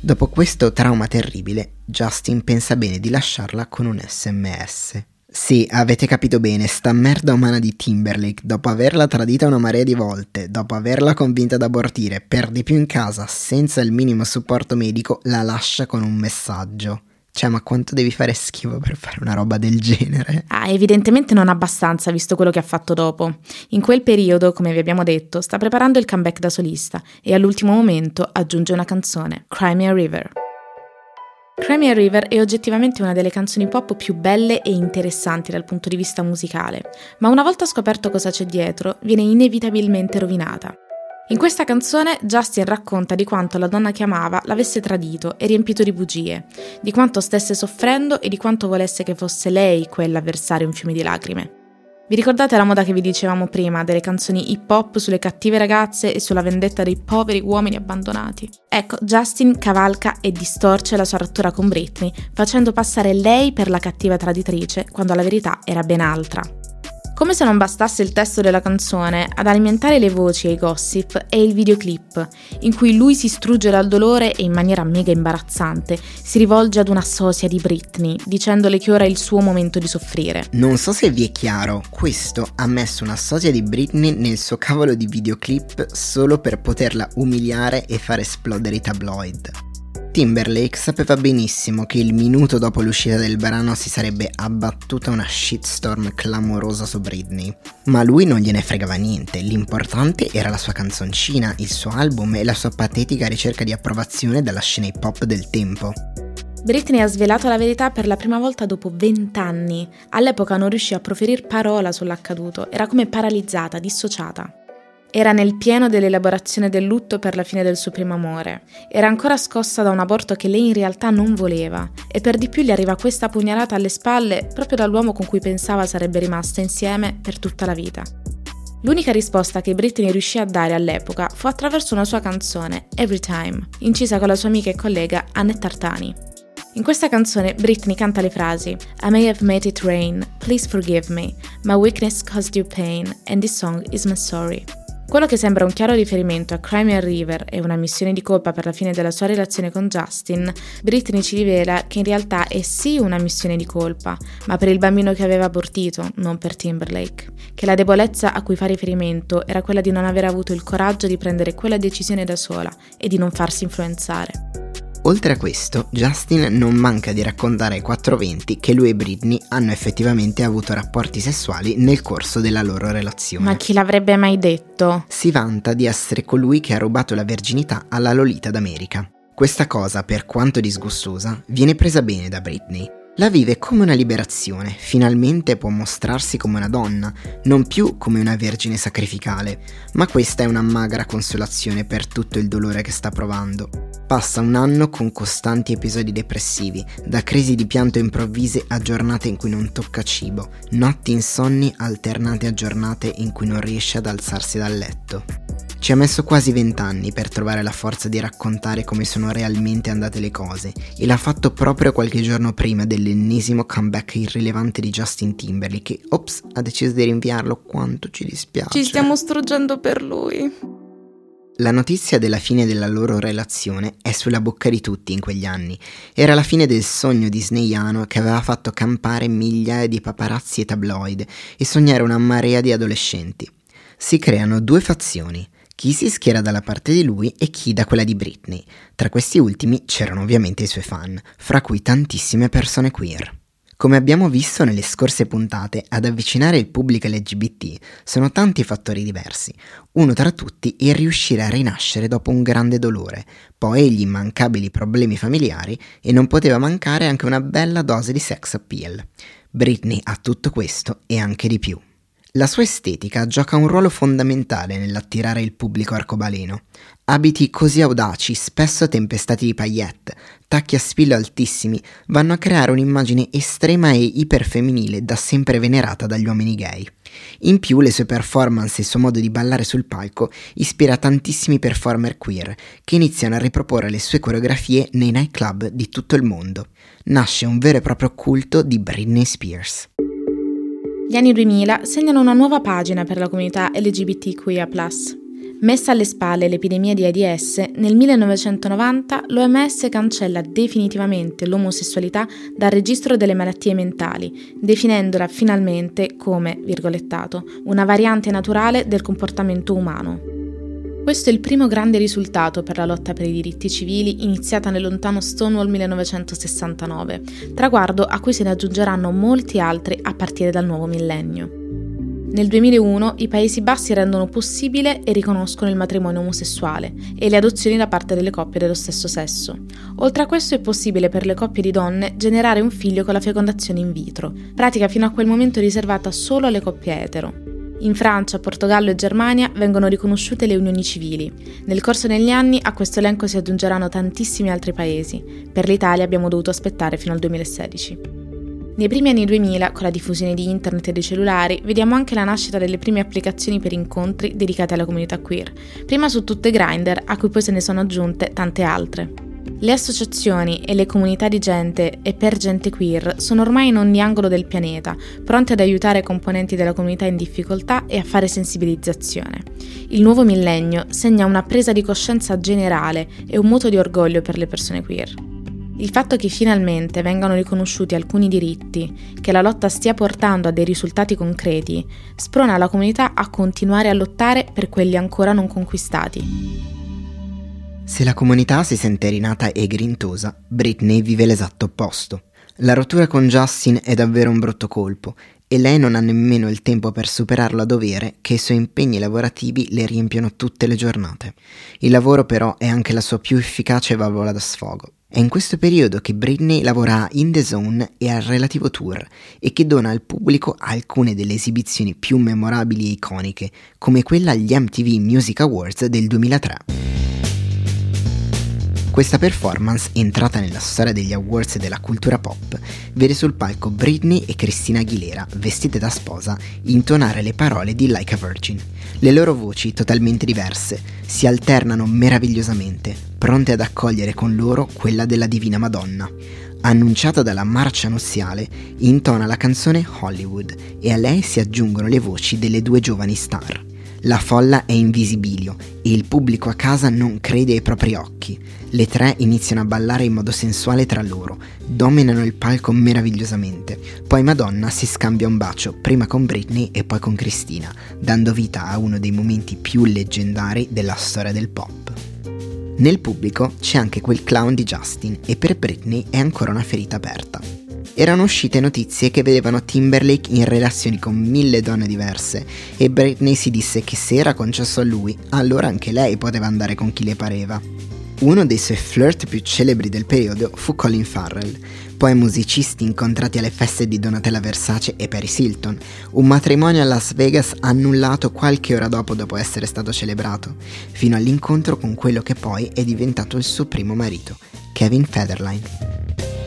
Dopo questo trauma terribile, Justin pensa bene di lasciarla con un sms. Sì, avete capito bene, sta merda umana di Timberlake, dopo averla tradita una marea di volte, dopo averla convinta ad abortire, per di più in casa, senza il minimo supporto medico, la lascia con un messaggio. Cioè, ma quanto devi fare schifo per fare una roba del genere? Ah, evidentemente non abbastanza, visto quello che ha fatto dopo. In quel periodo, come vi abbiamo detto, sta preparando il comeback da solista e all'ultimo momento aggiunge una canzone, Crimea River. Crimea River è oggettivamente una delle canzoni pop più belle e interessanti dal punto di vista musicale, ma una volta scoperto cosa c'è dietro, viene inevitabilmente rovinata. In questa canzone Justin racconta di quanto la donna che amava l'avesse tradito e riempito di bugie, di quanto stesse soffrendo e di quanto volesse che fosse lei quella a versare un fiume di lacrime. Vi ricordate la moda che vi dicevamo prima delle canzoni hip hop sulle cattive ragazze e sulla vendetta dei poveri uomini abbandonati? Ecco, Justin cavalca e distorce la sua rottura con Britney, facendo passare lei per la cattiva traditrice, quando la verità era ben altra. Come se non bastasse il testo della canzone, ad alimentare le voci e i gossip è il videoclip, in cui lui si strugge dal dolore e in maniera mega imbarazzante si rivolge ad una sosia di Britney, dicendole che ora è il suo momento di soffrire. Non so se vi è chiaro, questo ha messo una sosia di Britney nel suo cavolo di videoclip solo per poterla umiliare e far esplodere i tabloid. Timberlake sapeva benissimo che il minuto dopo l'uscita del brano si sarebbe abbattuta una shitstorm clamorosa su Britney, ma lui non gliene fregava niente, l'importante era la sua canzoncina, il suo album e la sua patetica ricerca di approvazione dalla scena hip hop del tempo. Britney ha svelato la verità per la prima volta dopo vent'anni. All'epoca non riuscì a proferire parola sull'accaduto, era come paralizzata, dissociata. Era nel pieno dell'elaborazione del lutto per la fine del suo primo amore. Era ancora scossa da un aborto che lei in realtà non voleva e per di più gli arriva questa pugnalata alle spalle proprio dall'uomo con cui pensava sarebbe rimasta insieme per tutta la vita. L'unica risposta che Britney riuscì a dare all'epoca fu attraverso una sua canzone, Every Time, incisa con la sua amica e collega Annette Tartani. In questa canzone Britney canta le frasi I may have made it rain, please forgive me, my weakness caused you pain, and this song is my story. Quello che sembra un chiaro riferimento a Crime River e una missione di colpa per la fine della sua relazione con Justin, Britney ci rivela che in realtà è sì una missione di colpa, ma per il bambino che aveva abortito, non per Timberlake. Che la debolezza a cui fa riferimento era quella di non aver avuto il coraggio di prendere quella decisione da sola e di non farsi influenzare. Oltre a questo, Justin non manca di raccontare ai 420 che lui e Britney hanno effettivamente avuto rapporti sessuali nel corso della loro relazione. Ma chi l'avrebbe mai detto? Si vanta di essere colui che ha rubato la verginità alla Lolita d'America. Questa cosa, per quanto disgustosa, viene presa bene da Britney la vive come una liberazione, finalmente può mostrarsi come una donna, non più come una vergine sacrificale, ma questa è una magra consolazione per tutto il dolore che sta provando. Passa un anno con costanti episodi depressivi, da crisi di pianto improvvise a giornate in cui non tocca cibo, notti insonni alternate a giornate in cui non riesce ad alzarsi dal letto. Ci ha messo quasi vent'anni per trovare la forza di raccontare come sono realmente andate le cose e l'ha fatto proprio qualche giorno prima dell'ennesimo comeback irrilevante di Justin Timberlake che, ops, ha deciso di rinviarlo quanto ci dispiace. Ci stiamo struggendo per lui. La notizia della fine della loro relazione è sulla bocca di tutti in quegli anni. Era la fine del sogno disneyano che aveva fatto campare migliaia di paparazzi e tabloid e sognare una marea di adolescenti. Si creano due fazioni, chi si schiera dalla parte di lui e chi da quella di Britney. Tra questi ultimi c'erano ovviamente i suoi fan, fra cui tantissime persone queer. Come abbiamo visto nelle scorse puntate, ad avvicinare il pubblico LGBT sono tanti fattori diversi, uno tra tutti il riuscire a rinascere dopo un grande dolore, poi gli immancabili problemi familiari e non poteva mancare anche una bella dose di sex appeal. Britney ha tutto questo e anche di più. La sua estetica gioca un ruolo fondamentale nell'attirare il pubblico arcobaleno. Abiti così audaci, spesso tempestati di paillette, tacchi a spillo altissimi, vanno a creare un'immagine estrema e iperfemminile da sempre venerata dagli uomini gay. In più le sue performance e il suo modo di ballare sul palco ispira tantissimi performer queer che iniziano a riproporre le sue coreografie nei nightclub di tutto il mondo. Nasce un vero e proprio culto di Britney Spears. Gli anni 2000 segnano una nuova pagina per la comunità LGBTQIA. Messa alle spalle l'epidemia di AIDS, nel 1990 l'OMS cancella definitivamente l'omosessualità dal registro delle malattie mentali, definendola finalmente come, virgolettato, una variante naturale del comportamento umano. Questo è il primo grande risultato per la lotta per i diritti civili iniziata nel lontano Stonewall 1969, traguardo a cui se ne aggiungeranno molti altri a partire dal nuovo millennio. Nel 2001 i Paesi Bassi rendono possibile e riconoscono il matrimonio omosessuale e le adozioni da parte delle coppie dello stesso sesso. Oltre a questo è possibile per le coppie di donne generare un figlio con la fecondazione in vitro, pratica fino a quel momento riservata solo alle coppie etero. In Francia, Portogallo e Germania vengono riconosciute le unioni civili. Nel corso degli anni a questo elenco si aggiungeranno tantissimi altri paesi. Per l'Italia abbiamo dovuto aspettare fino al 2016. Nei primi anni 2000, con la diffusione di internet e dei cellulari, vediamo anche la nascita delle prime applicazioni per incontri dedicate alla comunità queer. Prima su tutte Grindr, a cui poi se ne sono aggiunte tante altre. Le associazioni e le comunità di gente e per gente queer sono ormai in ogni angolo del pianeta, pronte ad aiutare componenti della comunità in difficoltà e a fare sensibilizzazione. Il nuovo millennio segna una presa di coscienza generale e un moto di orgoglio per le persone queer. Il fatto che finalmente vengano riconosciuti alcuni diritti, che la lotta stia portando a dei risultati concreti, sprona la comunità a continuare a lottare per quelli ancora non conquistati. Se la comunità si sente rinata e grintosa, Britney vive l'esatto opposto. La rottura con Justin è davvero un brutto colpo e lei non ha nemmeno il tempo per superarlo a dovere che i suoi impegni lavorativi le riempiono tutte le giornate. Il lavoro però è anche la sua più efficace valvola da sfogo. È in questo periodo che Britney lavora in The Zone e al relativo tour e che dona al pubblico alcune delle esibizioni più memorabili e iconiche, come quella agli MTV Music Awards del 2003. Questa performance, entrata nella storia degli awards e della cultura pop, vede sul palco Britney e Christina Aguilera, vestite da sposa, intonare le parole di Like a Virgin. Le loro voci, totalmente diverse, si alternano meravigliosamente, pronte ad accogliere con loro quella della Divina Madonna. Annunciata dalla marcia nuziale, intona la canzone Hollywood e a lei si aggiungono le voci delle due giovani star. La folla è in visibilio e il pubblico a casa non crede ai propri occhi. Le tre iniziano a ballare in modo sensuale tra loro, dominano il palco meravigliosamente. Poi Madonna si scambia un bacio, prima con Britney e poi con Christina, dando vita a uno dei momenti più leggendari della storia del pop. Nel pubblico c'è anche quel clown di Justin e per Britney è ancora una ferita aperta erano uscite notizie che vedevano Timberlake in relazioni con mille donne diverse e Britney si disse che se era concesso a lui, allora anche lei poteva andare con chi le pareva. Uno dei suoi flirt più celebri del periodo fu Colin Farrell, poi musicisti incontrati alle feste di Donatella Versace e Paris Hilton, un matrimonio a Las Vegas annullato qualche ora dopo dopo essere stato celebrato, fino all'incontro con quello che poi è diventato il suo primo marito, Kevin Federline.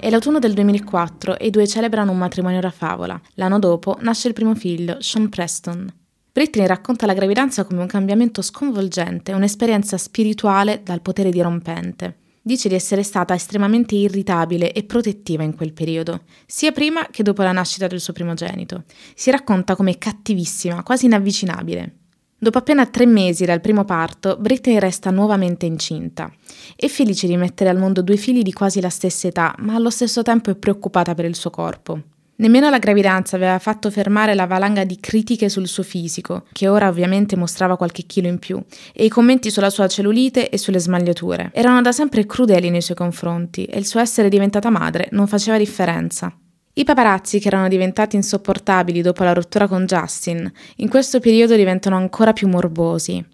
È l'autunno del 2004 e i due celebrano un matrimonio da favola. L'anno dopo nasce il primo figlio, Sean Preston. Britney racconta la gravidanza come un cambiamento sconvolgente, un'esperienza spirituale dal potere dirompente. Dice di essere stata estremamente irritabile e protettiva in quel periodo, sia prima che dopo la nascita del suo primogenito. Si racconta come cattivissima, quasi inavvicinabile. Dopo appena tre mesi dal primo parto, Britney resta nuovamente incinta. È felice di mettere al mondo due figli di quasi la stessa età, ma allo stesso tempo è preoccupata per il suo corpo. Nemmeno la gravidanza aveva fatto fermare la valanga di critiche sul suo fisico, che ora ovviamente mostrava qualche chilo in più, e i commenti sulla sua cellulite e sulle smagliature. Erano da sempre crudeli nei suoi confronti e il suo essere diventata madre non faceva differenza. I paparazzi, che erano diventati insopportabili dopo la rottura con Justin, in questo periodo diventano ancora più morbosi,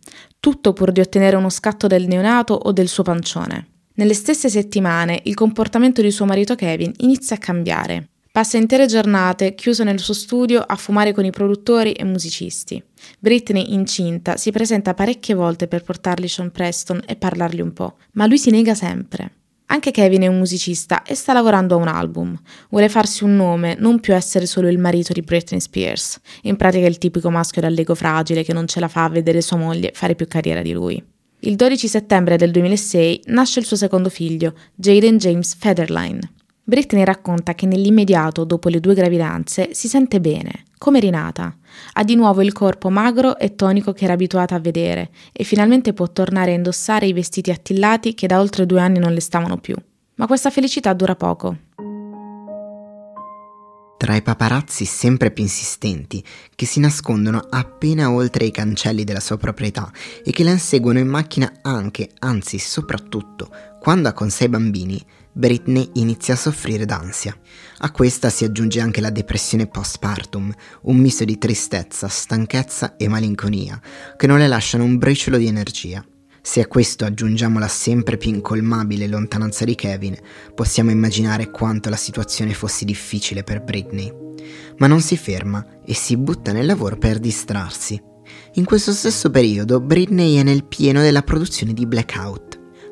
tutto pur di ottenere uno scatto del neonato o del suo pancione. Nelle stesse settimane il comportamento di suo marito Kevin inizia a cambiare. Passa intere giornate chiuso nel suo studio a fumare con i produttori e musicisti. Britney, incinta, si presenta parecchie volte per portargli Sean Preston e parlargli un po', ma lui si nega sempre. Anche Kevin è un musicista e sta lavorando a un album. Vuole farsi un nome, non più essere solo il marito di Britney Spears. In pratica il tipico maschio dall'ego fragile che non ce la fa a vedere sua moglie fare più carriera di lui. Il 12 settembre del 2006 nasce il suo secondo figlio, Jaden James Federline. Britney racconta che nell'immediato dopo le due gravidanze si sente bene, come rinata. Ha di nuovo il corpo magro e tonico che era abituata a vedere e finalmente può tornare a indossare i vestiti attillati che da oltre due anni non le stavano più. Ma questa felicità dura poco. Tra i paparazzi sempre più insistenti, che si nascondono appena oltre i cancelli della sua proprietà e che la inseguono in macchina anche, anzi soprattutto, quando ha con sé i bambini, Britney inizia a soffrire d'ansia. A questa si aggiunge anche la depressione postpartum, un misto di tristezza, stanchezza e malinconia, che non le lasciano un briciolo di energia. Se a questo aggiungiamo la sempre più incolmabile lontananza di Kevin, possiamo immaginare quanto la situazione fosse difficile per Britney. Ma non si ferma e si butta nel lavoro per distrarsi. In questo stesso periodo Britney è nel pieno della produzione di Blackout,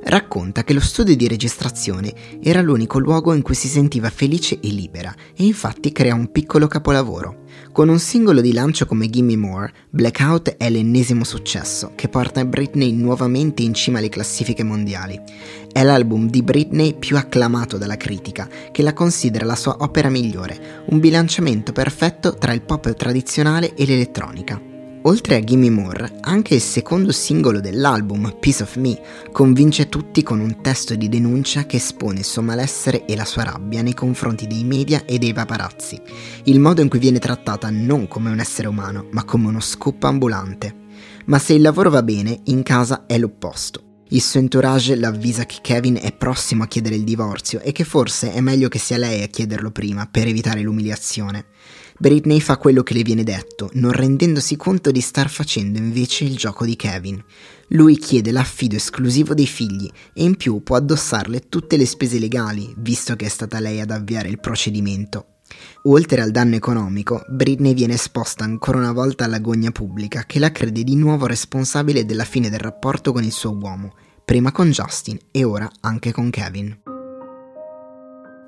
racconta che lo studio di registrazione era l'unico luogo in cui si sentiva felice e libera e infatti crea un piccolo capolavoro. Con un singolo di lancio come Gimme More, Blackout è l'ennesimo successo che porta Britney nuovamente in cima alle classifiche mondiali. È l'album di Britney più acclamato dalla critica, che la considera la sua opera migliore, un bilanciamento perfetto tra il pop tradizionale e l'elettronica. Oltre a Gimme More, anche il secondo singolo dell'album, Piece of Me, convince tutti con un testo di denuncia che espone il suo malessere e la sua rabbia nei confronti dei media e dei paparazzi, il modo in cui viene trattata non come un essere umano, ma come uno scoop ambulante. Ma se il lavoro va bene, in casa è l'opposto. Il suo entourage l'avvisa che Kevin è prossimo a chiedere il divorzio e che forse è meglio che sia lei a chiederlo prima per evitare l'umiliazione. Britney fa quello che le viene detto, non rendendosi conto di star facendo invece il gioco di Kevin. Lui chiede l'affido esclusivo dei figli e in più può addossarle tutte le spese legali, visto che è stata lei ad avviare il procedimento. Oltre al danno economico, Britney viene esposta ancora una volta alla gogna pubblica che la crede di nuovo responsabile della fine del rapporto con il suo uomo, prima con Justin e ora anche con Kevin.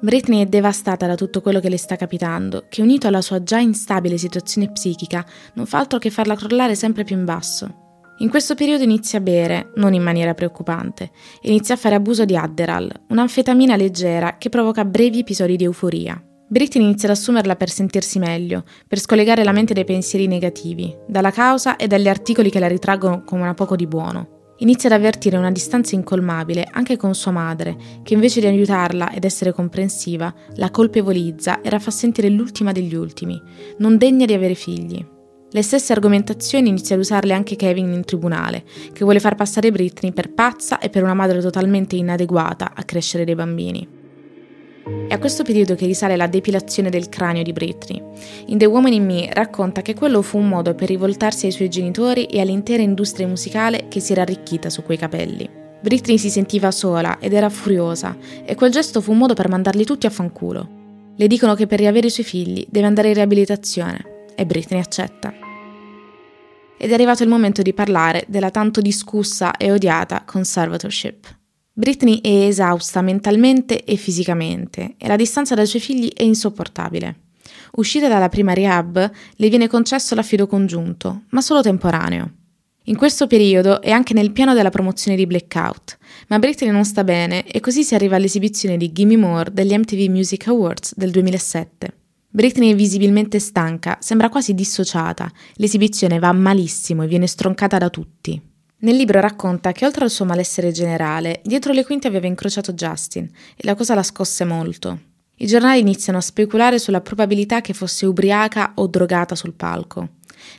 Britney è devastata da tutto quello che le sta capitando, che unito alla sua già instabile situazione psichica non fa altro che farla crollare sempre più in basso. In questo periodo inizia a bere, non in maniera preoccupante, e inizia a fare abuso di Adderall, un'anfetamina leggera che provoca brevi episodi di euforia. Britney inizia ad assumerla per sentirsi meglio, per scollegare la mente dai pensieri negativi, dalla causa e dagli articoli che la ritraggono come una poco di buono. Inizia ad avvertire una distanza incolmabile anche con sua madre, che invece di aiutarla ed essere comprensiva, la colpevolizza e la fa sentire l'ultima degli ultimi, non degna di avere figli. Le stesse argomentazioni inizia ad usarle anche Kevin in tribunale, che vuole far passare Britney per pazza e per una madre totalmente inadeguata a crescere dei bambini. È a questo periodo che risale la depilazione del cranio di Britney. In The Woman in Me racconta che quello fu un modo per rivoltarsi ai suoi genitori e all'intera industria musicale che si era arricchita su quei capelli. Britney si sentiva sola ed era furiosa e quel gesto fu un modo per mandarli tutti a fanculo. Le dicono che per riavere i suoi figli deve andare in riabilitazione e Britney accetta. Ed è arrivato il momento di parlare della tanto discussa e odiata conservatorship. Britney è esausta mentalmente e fisicamente e la distanza dai suoi figli è insopportabile. Uscita dalla prima rehab, le viene concesso l'affido congiunto, ma solo temporaneo. In questo periodo è anche nel piano della promozione di Blackout, ma Britney non sta bene e così si arriva all'esibizione di Gimme More degli MTV Music Awards del 2007. Britney è visibilmente stanca, sembra quasi dissociata, l'esibizione va malissimo e viene stroncata da tutti. Nel libro racconta che oltre al suo malessere generale, dietro le quinte aveva incrociato Justin e la cosa la scosse molto. I giornali iniziano a speculare sulla probabilità che fosse ubriaca o drogata sul palco.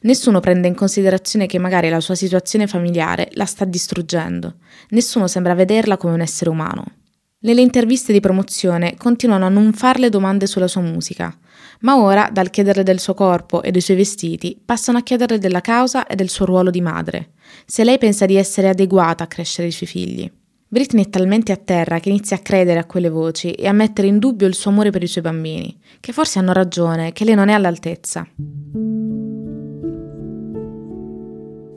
Nessuno prende in considerazione che magari la sua situazione familiare la sta distruggendo. Nessuno sembra vederla come un essere umano. Nelle interviste di promozione continuano a non farle domande sulla sua musica, ma ora, dal chiederle del suo corpo e dei suoi vestiti, passano a chiederle della causa e del suo ruolo di madre, se lei pensa di essere adeguata a crescere i suoi figli. Britney è talmente a terra che inizia a credere a quelle voci e a mettere in dubbio il suo amore per i suoi bambini, che forse hanno ragione, che lei non è all'altezza.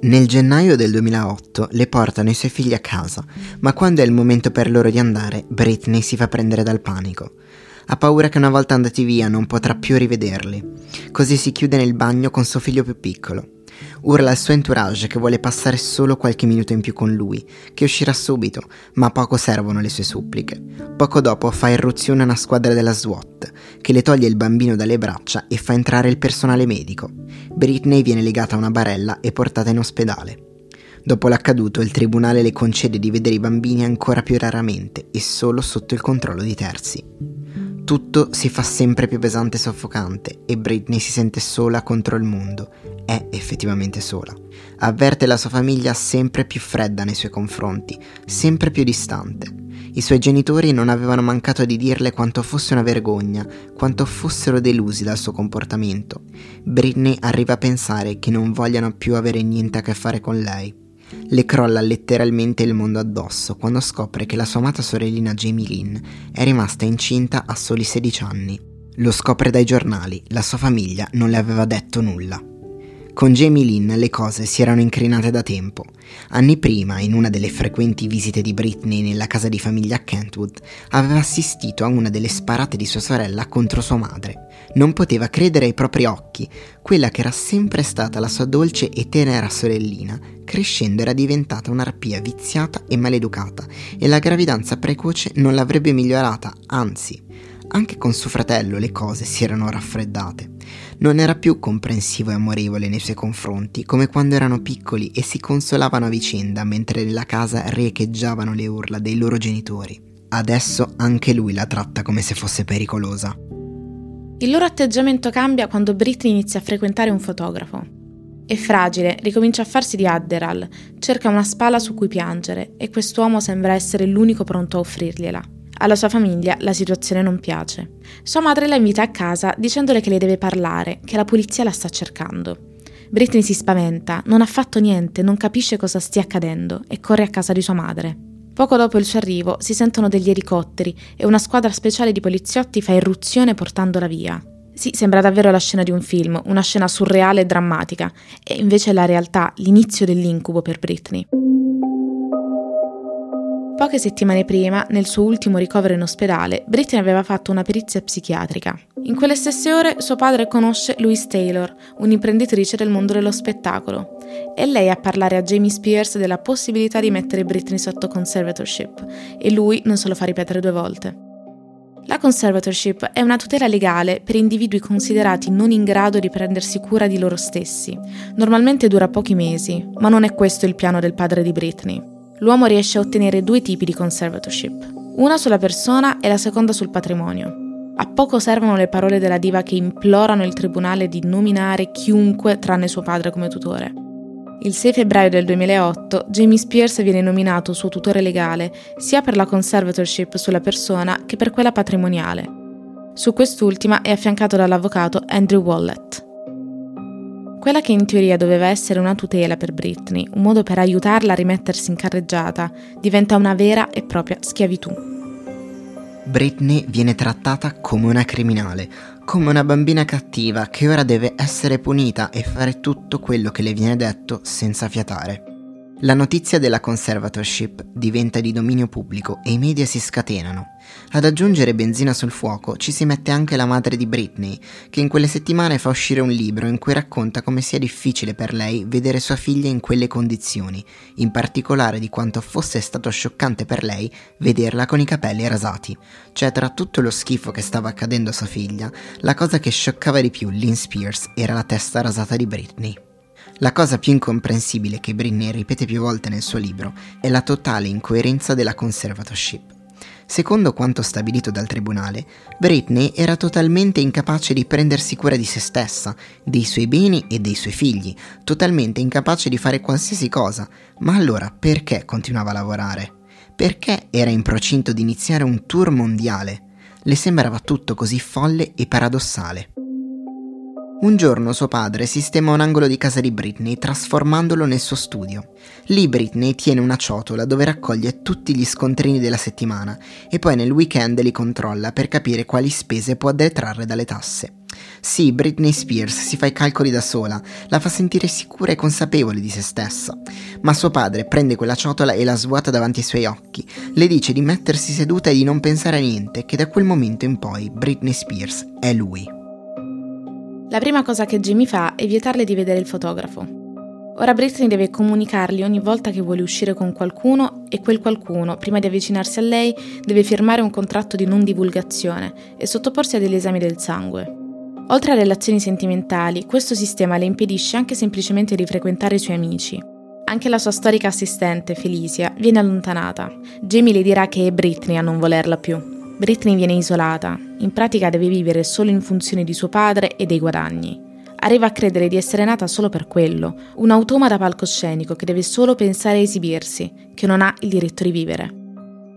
Nel gennaio del 2008 le portano i suoi figli a casa, ma quando è il momento per loro di andare, Britney si fa prendere dal panico. Ha paura che una volta andati via non potrà più rivederli. Così si chiude nel bagno con suo figlio più piccolo. Urla al suo entourage che vuole passare solo qualche minuto in più con lui, che uscirà subito, ma poco servono le sue suppliche. Poco dopo fa irruzione una squadra della SWAT, che le toglie il bambino dalle braccia e fa entrare il personale medico. Britney viene legata a una barella e portata in ospedale. Dopo l'accaduto, il tribunale le concede di vedere i bambini ancora più raramente e solo sotto il controllo di terzi. Tutto si fa sempre più pesante e soffocante e Britney si sente sola contro il mondo. È effettivamente sola. Avverte la sua famiglia sempre più fredda nei suoi confronti, sempre più distante. I suoi genitori non avevano mancato di dirle quanto fosse una vergogna, quanto fossero delusi dal suo comportamento. Britney arriva a pensare che non vogliano più avere niente a che fare con lei. Le crolla letteralmente il mondo addosso quando scopre che la sua amata sorellina Jamie Lynn è rimasta incinta a soli 16 anni. Lo scopre dai giornali, la sua famiglia non le aveva detto nulla. Con Jamie Lynn le cose si erano incrinate da tempo. Anni prima, in una delle frequenti visite di Britney nella casa di famiglia Kentwood, aveva assistito a una delle sparate di sua sorella contro sua madre. Non poteva credere ai propri occhi. Quella che era sempre stata la sua dolce e tenera sorellina, crescendo era diventata un'arpia viziata e maleducata, e la gravidanza precoce non l'avrebbe migliorata, anzi, anche con suo fratello le cose si erano raffreddate. Non era più comprensivo e amorevole nei suoi confronti, come quando erano piccoli e si consolavano a vicenda mentre nella casa riecheggiavano le urla dei loro genitori. Adesso anche lui la tratta come se fosse pericolosa. Il loro atteggiamento cambia quando Britney inizia a frequentare un fotografo. È fragile, ricomincia a farsi di Adderall, cerca una spalla su cui piangere e quest'uomo sembra essere l'unico pronto a offrirgliela. Alla sua famiglia la situazione non piace. Sua madre la invita a casa dicendole che le deve parlare, che la polizia la sta cercando. Britney si spaventa, non ha fatto niente, non capisce cosa stia accadendo e corre a casa di sua madre. Poco dopo il suo arrivo si sentono degli elicotteri e una squadra speciale di poliziotti fa irruzione portandola via. Sì, sembra davvero la scena di un film, una scena surreale e drammatica, e invece è la realtà, l'inizio dell'incubo per Britney. Poche settimane prima, nel suo ultimo ricovero in ospedale, Britney aveva fatto una perizia psichiatrica. In quelle stesse ore suo padre conosce Louise Taylor, un'imprenditrice del mondo dello spettacolo. È lei a parlare a Jamie Spears della possibilità di mettere Britney sotto conservatorship, e lui non se lo fa ripetere due volte. La conservatorship è una tutela legale per individui considerati non in grado di prendersi cura di loro stessi. Normalmente dura pochi mesi, ma non è questo il piano del padre di Britney. L'uomo riesce a ottenere due tipi di conservatorship, una sulla persona e la seconda sul patrimonio. A poco servono le parole della diva che implorano il tribunale di nominare chiunque tranne suo padre come tutore. Il 6 febbraio del 2008 Jamie Spears viene nominato suo tutore legale sia per la conservatorship sulla persona che per quella patrimoniale. Su quest'ultima è affiancato dall'avvocato Andrew Wallet. Quella che in teoria doveva essere una tutela per Britney, un modo per aiutarla a rimettersi in carreggiata, diventa una vera e propria schiavitù. Britney viene trattata come una criminale, come una bambina cattiva che ora deve essere punita e fare tutto quello che le viene detto senza fiatare. La notizia della conservatorship diventa di dominio pubblico e i media si scatenano. Ad aggiungere benzina sul fuoco ci si mette anche la madre di Britney, che in quelle settimane fa uscire un libro in cui racconta come sia difficile per lei vedere sua figlia in quelle condizioni, in particolare di quanto fosse stato scioccante per lei vederla con i capelli rasati. Cioè tra tutto lo schifo che stava accadendo a sua figlia, la cosa che scioccava di più Lynn Spears era la testa rasata di Britney. La cosa più incomprensibile che Britney ripete più volte nel suo libro è la totale incoerenza della conservatorship. Secondo quanto stabilito dal tribunale, Britney era totalmente incapace di prendersi cura di se stessa, dei suoi beni e dei suoi figli, totalmente incapace di fare qualsiasi cosa. Ma allora perché continuava a lavorare? Perché era in procinto di iniziare un tour mondiale? Le sembrava tutto così folle e paradossale. Un giorno suo padre sistema un angolo di casa di Britney trasformandolo nel suo studio. Lì Britney tiene una ciotola dove raccoglie tutti gli scontrini della settimana e poi nel weekend li controlla per capire quali spese può detrarre dalle tasse. Sì, Britney Spears si fa i calcoli da sola, la fa sentire sicura e consapevole di se stessa, ma suo padre prende quella ciotola e la svuota davanti ai suoi occhi, le dice di mettersi seduta e di non pensare a niente, che da quel momento in poi Britney Spears è lui. La prima cosa che Jimmy fa è vietarle di vedere il fotografo. Ora Britney deve comunicargli ogni volta che vuole uscire con qualcuno e quel qualcuno, prima di avvicinarsi a lei, deve firmare un contratto di non divulgazione e sottoporsi a degli esami del sangue. Oltre a relazioni sentimentali, questo sistema le impedisce anche semplicemente di frequentare i suoi amici. Anche la sua storica assistente, Felicia, viene allontanata. Jamie le dirà che è Britney a non volerla più. Britney viene isolata, in pratica deve vivere solo in funzione di suo padre e dei guadagni. Arriva a credere di essere nata solo per quello, un automata palcoscenico che deve solo pensare a esibirsi, che non ha il diritto di vivere.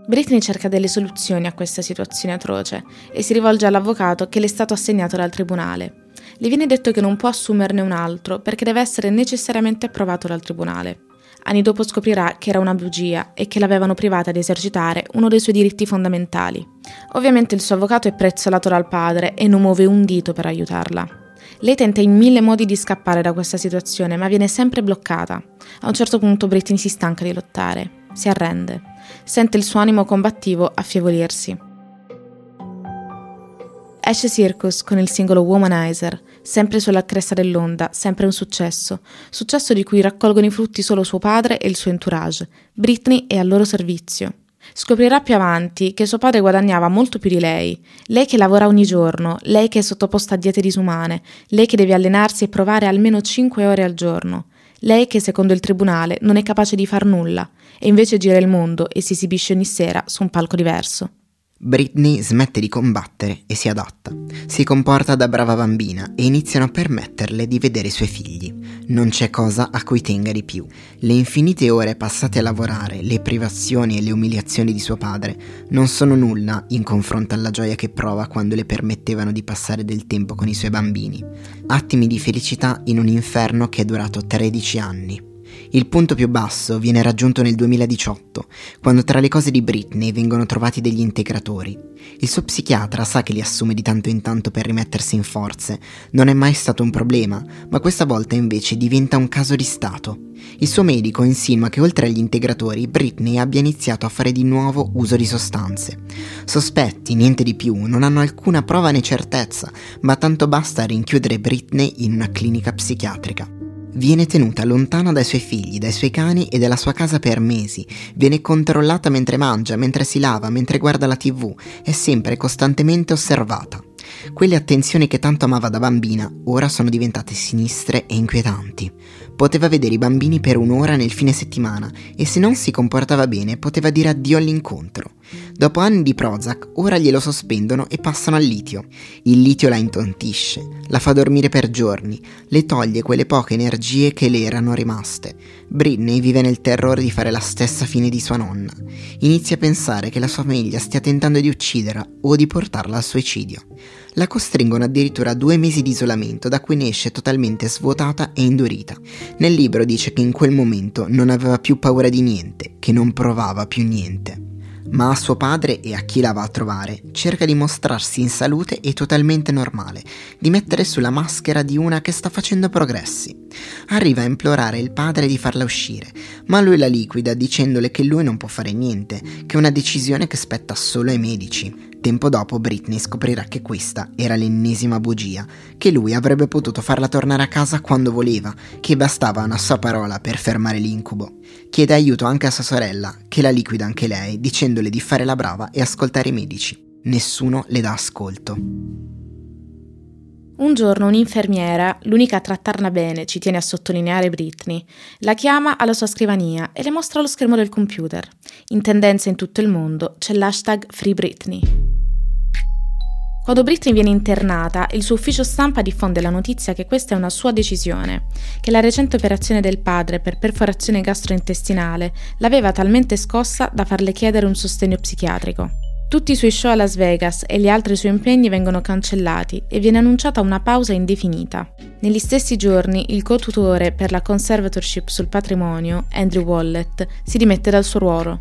Britney cerca delle soluzioni a questa situazione atroce e si rivolge all'avvocato che le è stato assegnato dal tribunale. Le viene detto che non può assumerne un altro perché deve essere necessariamente approvato dal tribunale. Anni dopo scoprirà che era una bugia e che l'avevano privata di esercitare uno dei suoi diritti fondamentali. Ovviamente il suo avvocato è prezzolato dal padre e non muove un dito per aiutarla. Lei tenta in mille modi di scappare da questa situazione, ma viene sempre bloccata. A un certo punto Britney si stanca di lottare, si arrende, sente il suo animo combattivo affievolirsi. Esce Circus con il singolo Womanizer, sempre sulla cresta dell'onda, sempre un successo, successo di cui raccolgono i frutti solo suo padre e il suo entourage. Britney è al loro servizio. Scoprirà più avanti che suo padre guadagnava molto più di lei, lei che lavora ogni giorno, lei che è sottoposta a diete disumane, lei che deve allenarsi e provare almeno 5 ore al giorno, lei che secondo il tribunale non è capace di far nulla e invece gira il mondo e si esibisce ogni sera su un palco diverso. Britney smette di combattere e si adatta. Si comporta da brava bambina e iniziano a permetterle di vedere i suoi figli. Non c'è cosa a cui tenga di più. Le infinite ore passate a lavorare, le privazioni e le umiliazioni di suo padre non sono nulla in confronto alla gioia che prova quando le permettevano di passare del tempo con i suoi bambini. Attimi di felicità in un inferno che è durato 13 anni. Il punto più basso viene raggiunto nel 2018, quando tra le cose di Britney vengono trovati degli integratori. Il suo psichiatra sa che li assume di tanto in tanto per rimettersi in forze. Non è mai stato un problema, ma questa volta invece diventa un caso di Stato. Il suo medico insinua che oltre agli integratori Britney abbia iniziato a fare di nuovo uso di sostanze. Sospetti, niente di più, non hanno alcuna prova né certezza, ma tanto basta rinchiudere Britney in una clinica psichiatrica. Viene tenuta lontana dai suoi figli, dai suoi cani e dalla sua casa per mesi. Viene controllata mentre mangia, mentre si lava, mentre guarda la tv. È sempre costantemente osservata. Quelle attenzioni che tanto amava da bambina ora sono diventate sinistre e inquietanti. Poteva vedere i bambini per un'ora nel fine settimana e se non si comportava bene poteva dire addio all'incontro. Dopo anni di Prozac, ora glielo sospendono e passano al litio. Il litio la intontisce, la fa dormire per giorni, le toglie quelle poche energie che le erano rimaste. Britney vive nel terrore di fare la stessa fine di sua nonna. Inizia a pensare che la sua famiglia stia tentando di ucciderla o di portarla al suicidio. La costringono addirittura a due mesi di isolamento da cui ne esce totalmente svuotata e indurita. Nel libro dice che in quel momento non aveva più paura di niente, che non provava più niente ma a suo padre e a chi la va a trovare cerca di mostrarsi in salute e totalmente normale, di mettere sulla maschera di una che sta facendo progressi. Arriva a implorare il padre di farla uscire, ma lui la liquida dicendole che lui non può fare niente, che è una decisione che spetta solo ai medici. Tempo dopo Britney scoprirà che questa era l'ennesima bugia, che lui avrebbe potuto farla tornare a casa quando voleva, che bastava una sua parola per fermare l'incubo. Chiede aiuto anche a sua sorella, che la liquida anche lei, dicendole di fare la brava e ascoltare i medici. Nessuno le dà ascolto. Un giorno un'infermiera, l'unica a trattarla bene, ci tiene a sottolineare Britney, la chiama alla sua scrivania e le mostra lo schermo del computer. In tendenza in tutto il mondo c'è l'hashtag FreeBritney. Quando Britney viene internata, il suo ufficio stampa diffonde la notizia che questa è una sua decisione, che la recente operazione del padre per perforazione gastrointestinale l'aveva talmente scossa da farle chiedere un sostegno psichiatrico. Tutti i suoi show a Las Vegas e gli altri suoi impegni vengono cancellati e viene annunciata una pausa indefinita. Negli stessi giorni, il co-tutore per la conservatorship sul patrimonio, Andrew Wallet, si dimette dal suo ruolo.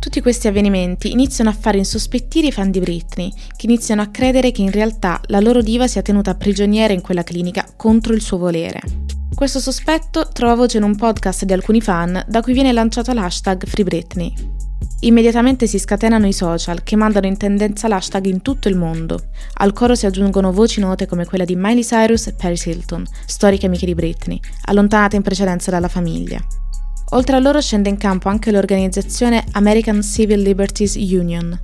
Tutti questi avvenimenti iniziano a fare insospettire i fan di Britney, che iniziano a credere che in realtà la loro diva sia tenuta prigioniera in quella clinica contro il suo volere. Questo sospetto trova voce in un podcast di alcuni fan da cui viene lanciato l'hashtag FreeBritney. Immediatamente si scatenano i social che mandano in tendenza l'hashtag in tutto il mondo. Al coro si aggiungono voci note come quella di Miley Cyrus e Paris Hilton, storiche amiche di Britney, allontanate in precedenza dalla famiglia. Oltre a loro scende in campo anche l'organizzazione American Civil Liberties Union.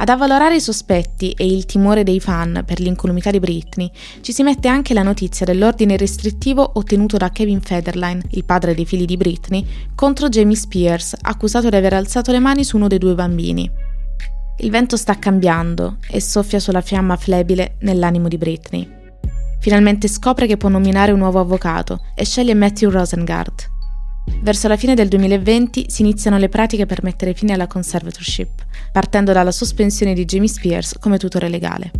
Ad avvalorare i sospetti e il timore dei fan per l'incolumità di Britney ci si mette anche la notizia dell'ordine restrittivo ottenuto da Kevin Federline, il padre dei figli di Britney, contro Jamie Spears, accusato di aver alzato le mani su uno dei due bambini. Il vento sta cambiando e soffia sulla fiamma flebile nell'animo di Britney. Finalmente scopre che può nominare un nuovo avvocato e sceglie Matthew Rosengard. Verso la fine del 2020 si iniziano le pratiche per mettere fine alla conservatorship, partendo dalla sospensione di Jamie Spears come tutore legale.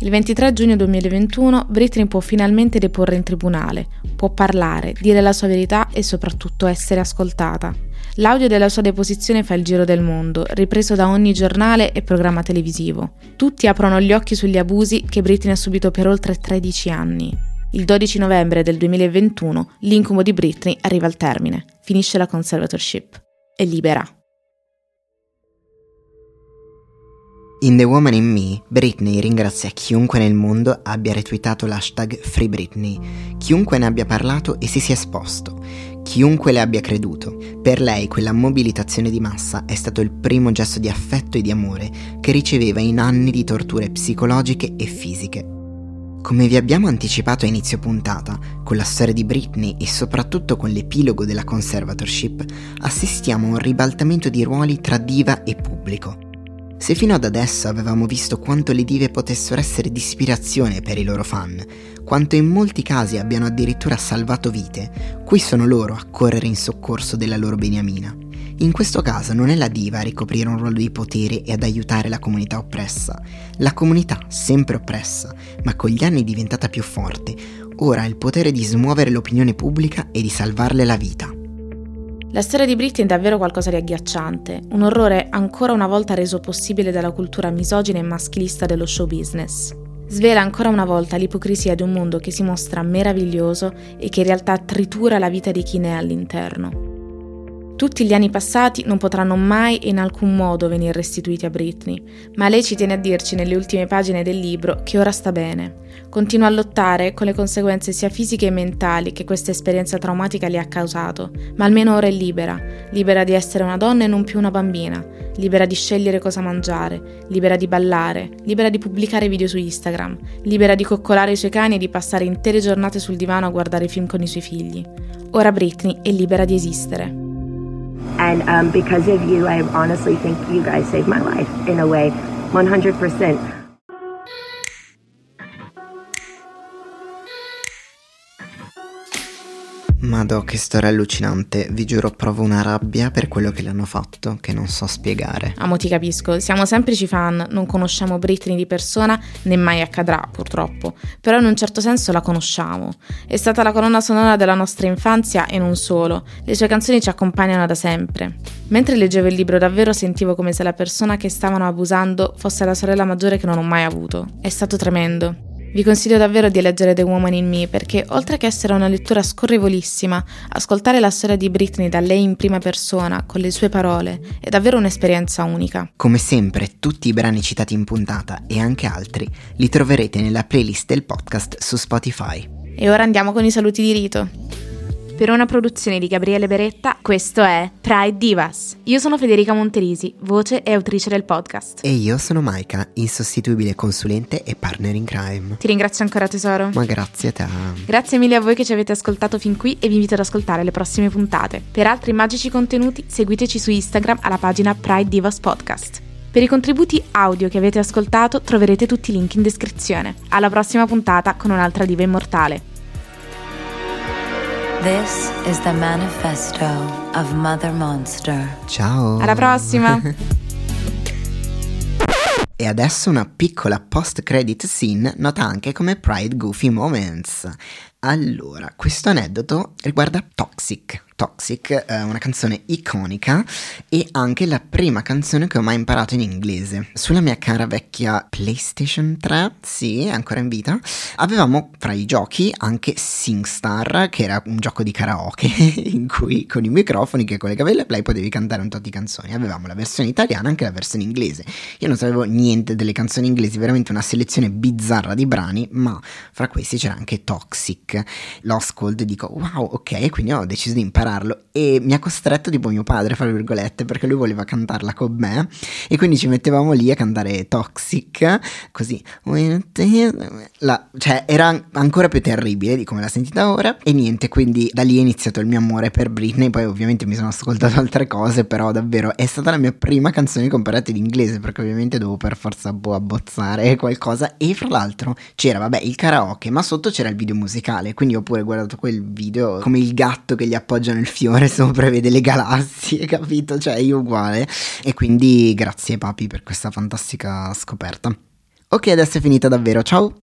Il 23 giugno 2021 Britney può finalmente deporre in tribunale, può parlare, dire la sua verità e soprattutto essere ascoltata. L'audio della sua deposizione fa il giro del mondo, ripreso da ogni giornale e programma televisivo. Tutti aprono gli occhi sugli abusi che Britney ha subito per oltre 13 anni. Il 12 novembre del 2021 l'incubo di Britney arriva al termine, finisce la conservatorship. È libera. In The Woman in Me, Britney ringrazia chiunque nel mondo abbia retweetato l'hashtag FreeBritney, chiunque ne abbia parlato e si sia esposto, chiunque le abbia creduto. Per lei quella mobilitazione di massa è stato il primo gesto di affetto e di amore che riceveva in anni di torture psicologiche e fisiche. Come vi abbiamo anticipato a inizio puntata, con la storia di Britney e soprattutto con l'epilogo della conservatorship, assistiamo a un ribaltamento di ruoli tra diva e pubblico. Se fino ad adesso avevamo visto quanto le dive potessero essere di ispirazione per i loro fan, quanto in molti casi abbiano addirittura salvato vite, qui sono loro a correre in soccorso della loro beniamina. In questo caso non è la diva a ricoprire un ruolo di potere e ad aiutare la comunità oppressa. La comunità, sempre oppressa, ma con gli anni diventata più forte, ora ha il potere di smuovere l'opinione pubblica e di salvarle la vita. La storia di Britney è davvero qualcosa di agghiacciante, un orrore ancora una volta reso possibile dalla cultura misogina e maschilista dello show business. Svela ancora una volta l'ipocrisia di un mondo che si mostra meraviglioso e che in realtà tritura la vita di chi ne è all'interno. Tutti gli anni passati non potranno mai e in alcun modo venire restituiti a Britney, ma lei ci tiene a dirci nelle ultime pagine del libro che ora sta bene. Continua a lottare con le conseguenze sia fisiche che mentali che questa esperienza traumatica le ha causato, ma almeno ora è libera, libera di essere una donna e non più una bambina, libera di scegliere cosa mangiare, libera di ballare, libera di pubblicare video su Instagram, libera di coccolare i suoi cani e di passare intere giornate sul divano a guardare film con i suoi figli. Ora Britney è libera di esistere. And um, because of you, I honestly think you guys saved my life in a way, 100%. Madò, che storia allucinante. Vi giuro, provo una rabbia per quello che le hanno fatto, che non so spiegare. Amo, ti capisco. Siamo semplici fan, non conosciamo Britney di persona, né mai accadrà, purtroppo. Però in un certo senso la conosciamo. È stata la colonna sonora della nostra infanzia e non solo. Le sue canzoni ci accompagnano da sempre. Mentre leggevo il libro, davvero sentivo come se la persona che stavano abusando fosse la sorella maggiore che non ho mai avuto. È stato tremendo. Vi consiglio davvero di leggere The Woman in Me perché, oltre che essere una lettura scorrevolissima, ascoltare la storia di Britney da lei in prima persona, con le sue parole, è davvero un'esperienza unica. Come sempre, tutti i brani citati in puntata e anche altri li troverete nella playlist del podcast su Spotify. E ora andiamo con i saluti di rito. Per una produzione di Gabriele Beretta, questo è Pride Divas. Io sono Federica Monterisi, voce e autrice del podcast. E io sono Maika, insostituibile consulente e partner in crime. Ti ringrazio ancora tesoro. Ma grazie a te. Grazie mille a voi che ci avete ascoltato fin qui e vi invito ad ascoltare le prossime puntate. Per altri magici contenuti seguiteci su Instagram alla pagina Pride Divas Podcast. Per i contributi audio che avete ascoltato troverete tutti i link in descrizione. Alla prossima puntata con un'altra diva immortale. This is the manifesto of Mother Monster. Ciao. Alla prossima. E adesso una piccola post-credit scene nota anche come Pride Goofy Moments. Allora, questo aneddoto riguarda Toxic, Toxic, è una canzone iconica e anche la prima canzone che ho mai imparato in inglese. Sulla mia cara vecchia PlayStation 3, sì, è ancora in vita, avevamo fra i giochi anche SingStar, che era un gioco di karaoke *laughs* in cui con i microfoni che collegavi alla play potevi cantare un tot di canzoni. Avevamo la versione italiana e anche la versione inglese. Io non sapevo niente delle canzoni inglesi, veramente una selezione bizzarra di brani, ma fra questi c'era anche Toxic. L'ho ascolto e dico wow, ok, quindi ho deciso di imparare impararlo. E mi ha costretto tipo mio padre, fra virgolette, perché lui voleva cantarla con me. E quindi ci mettevamo lì a cantare Toxic, così. La, cioè era ancora più terribile di come l'ha sentita ora. E niente, quindi da lì è iniziato il mio amore per Britney, poi ovviamente mi sono ascoltato altre cose, però davvero è stata la mia prima canzone comparata in inglese perché ovviamente dovevo per forza boh, abbozzare qualcosa. E fra l'altro c'era vabbè il karaoke, ma sotto c'era il video musicale, quindi ho pure guardato quel video come il gatto che gli appoggiano il fiore sopra e vede le galassie, *laughs* capito? Cioè io uguale. E quindi grazie papi per questa fantastica scoperta. Ok, adesso è finita davvero, ciao!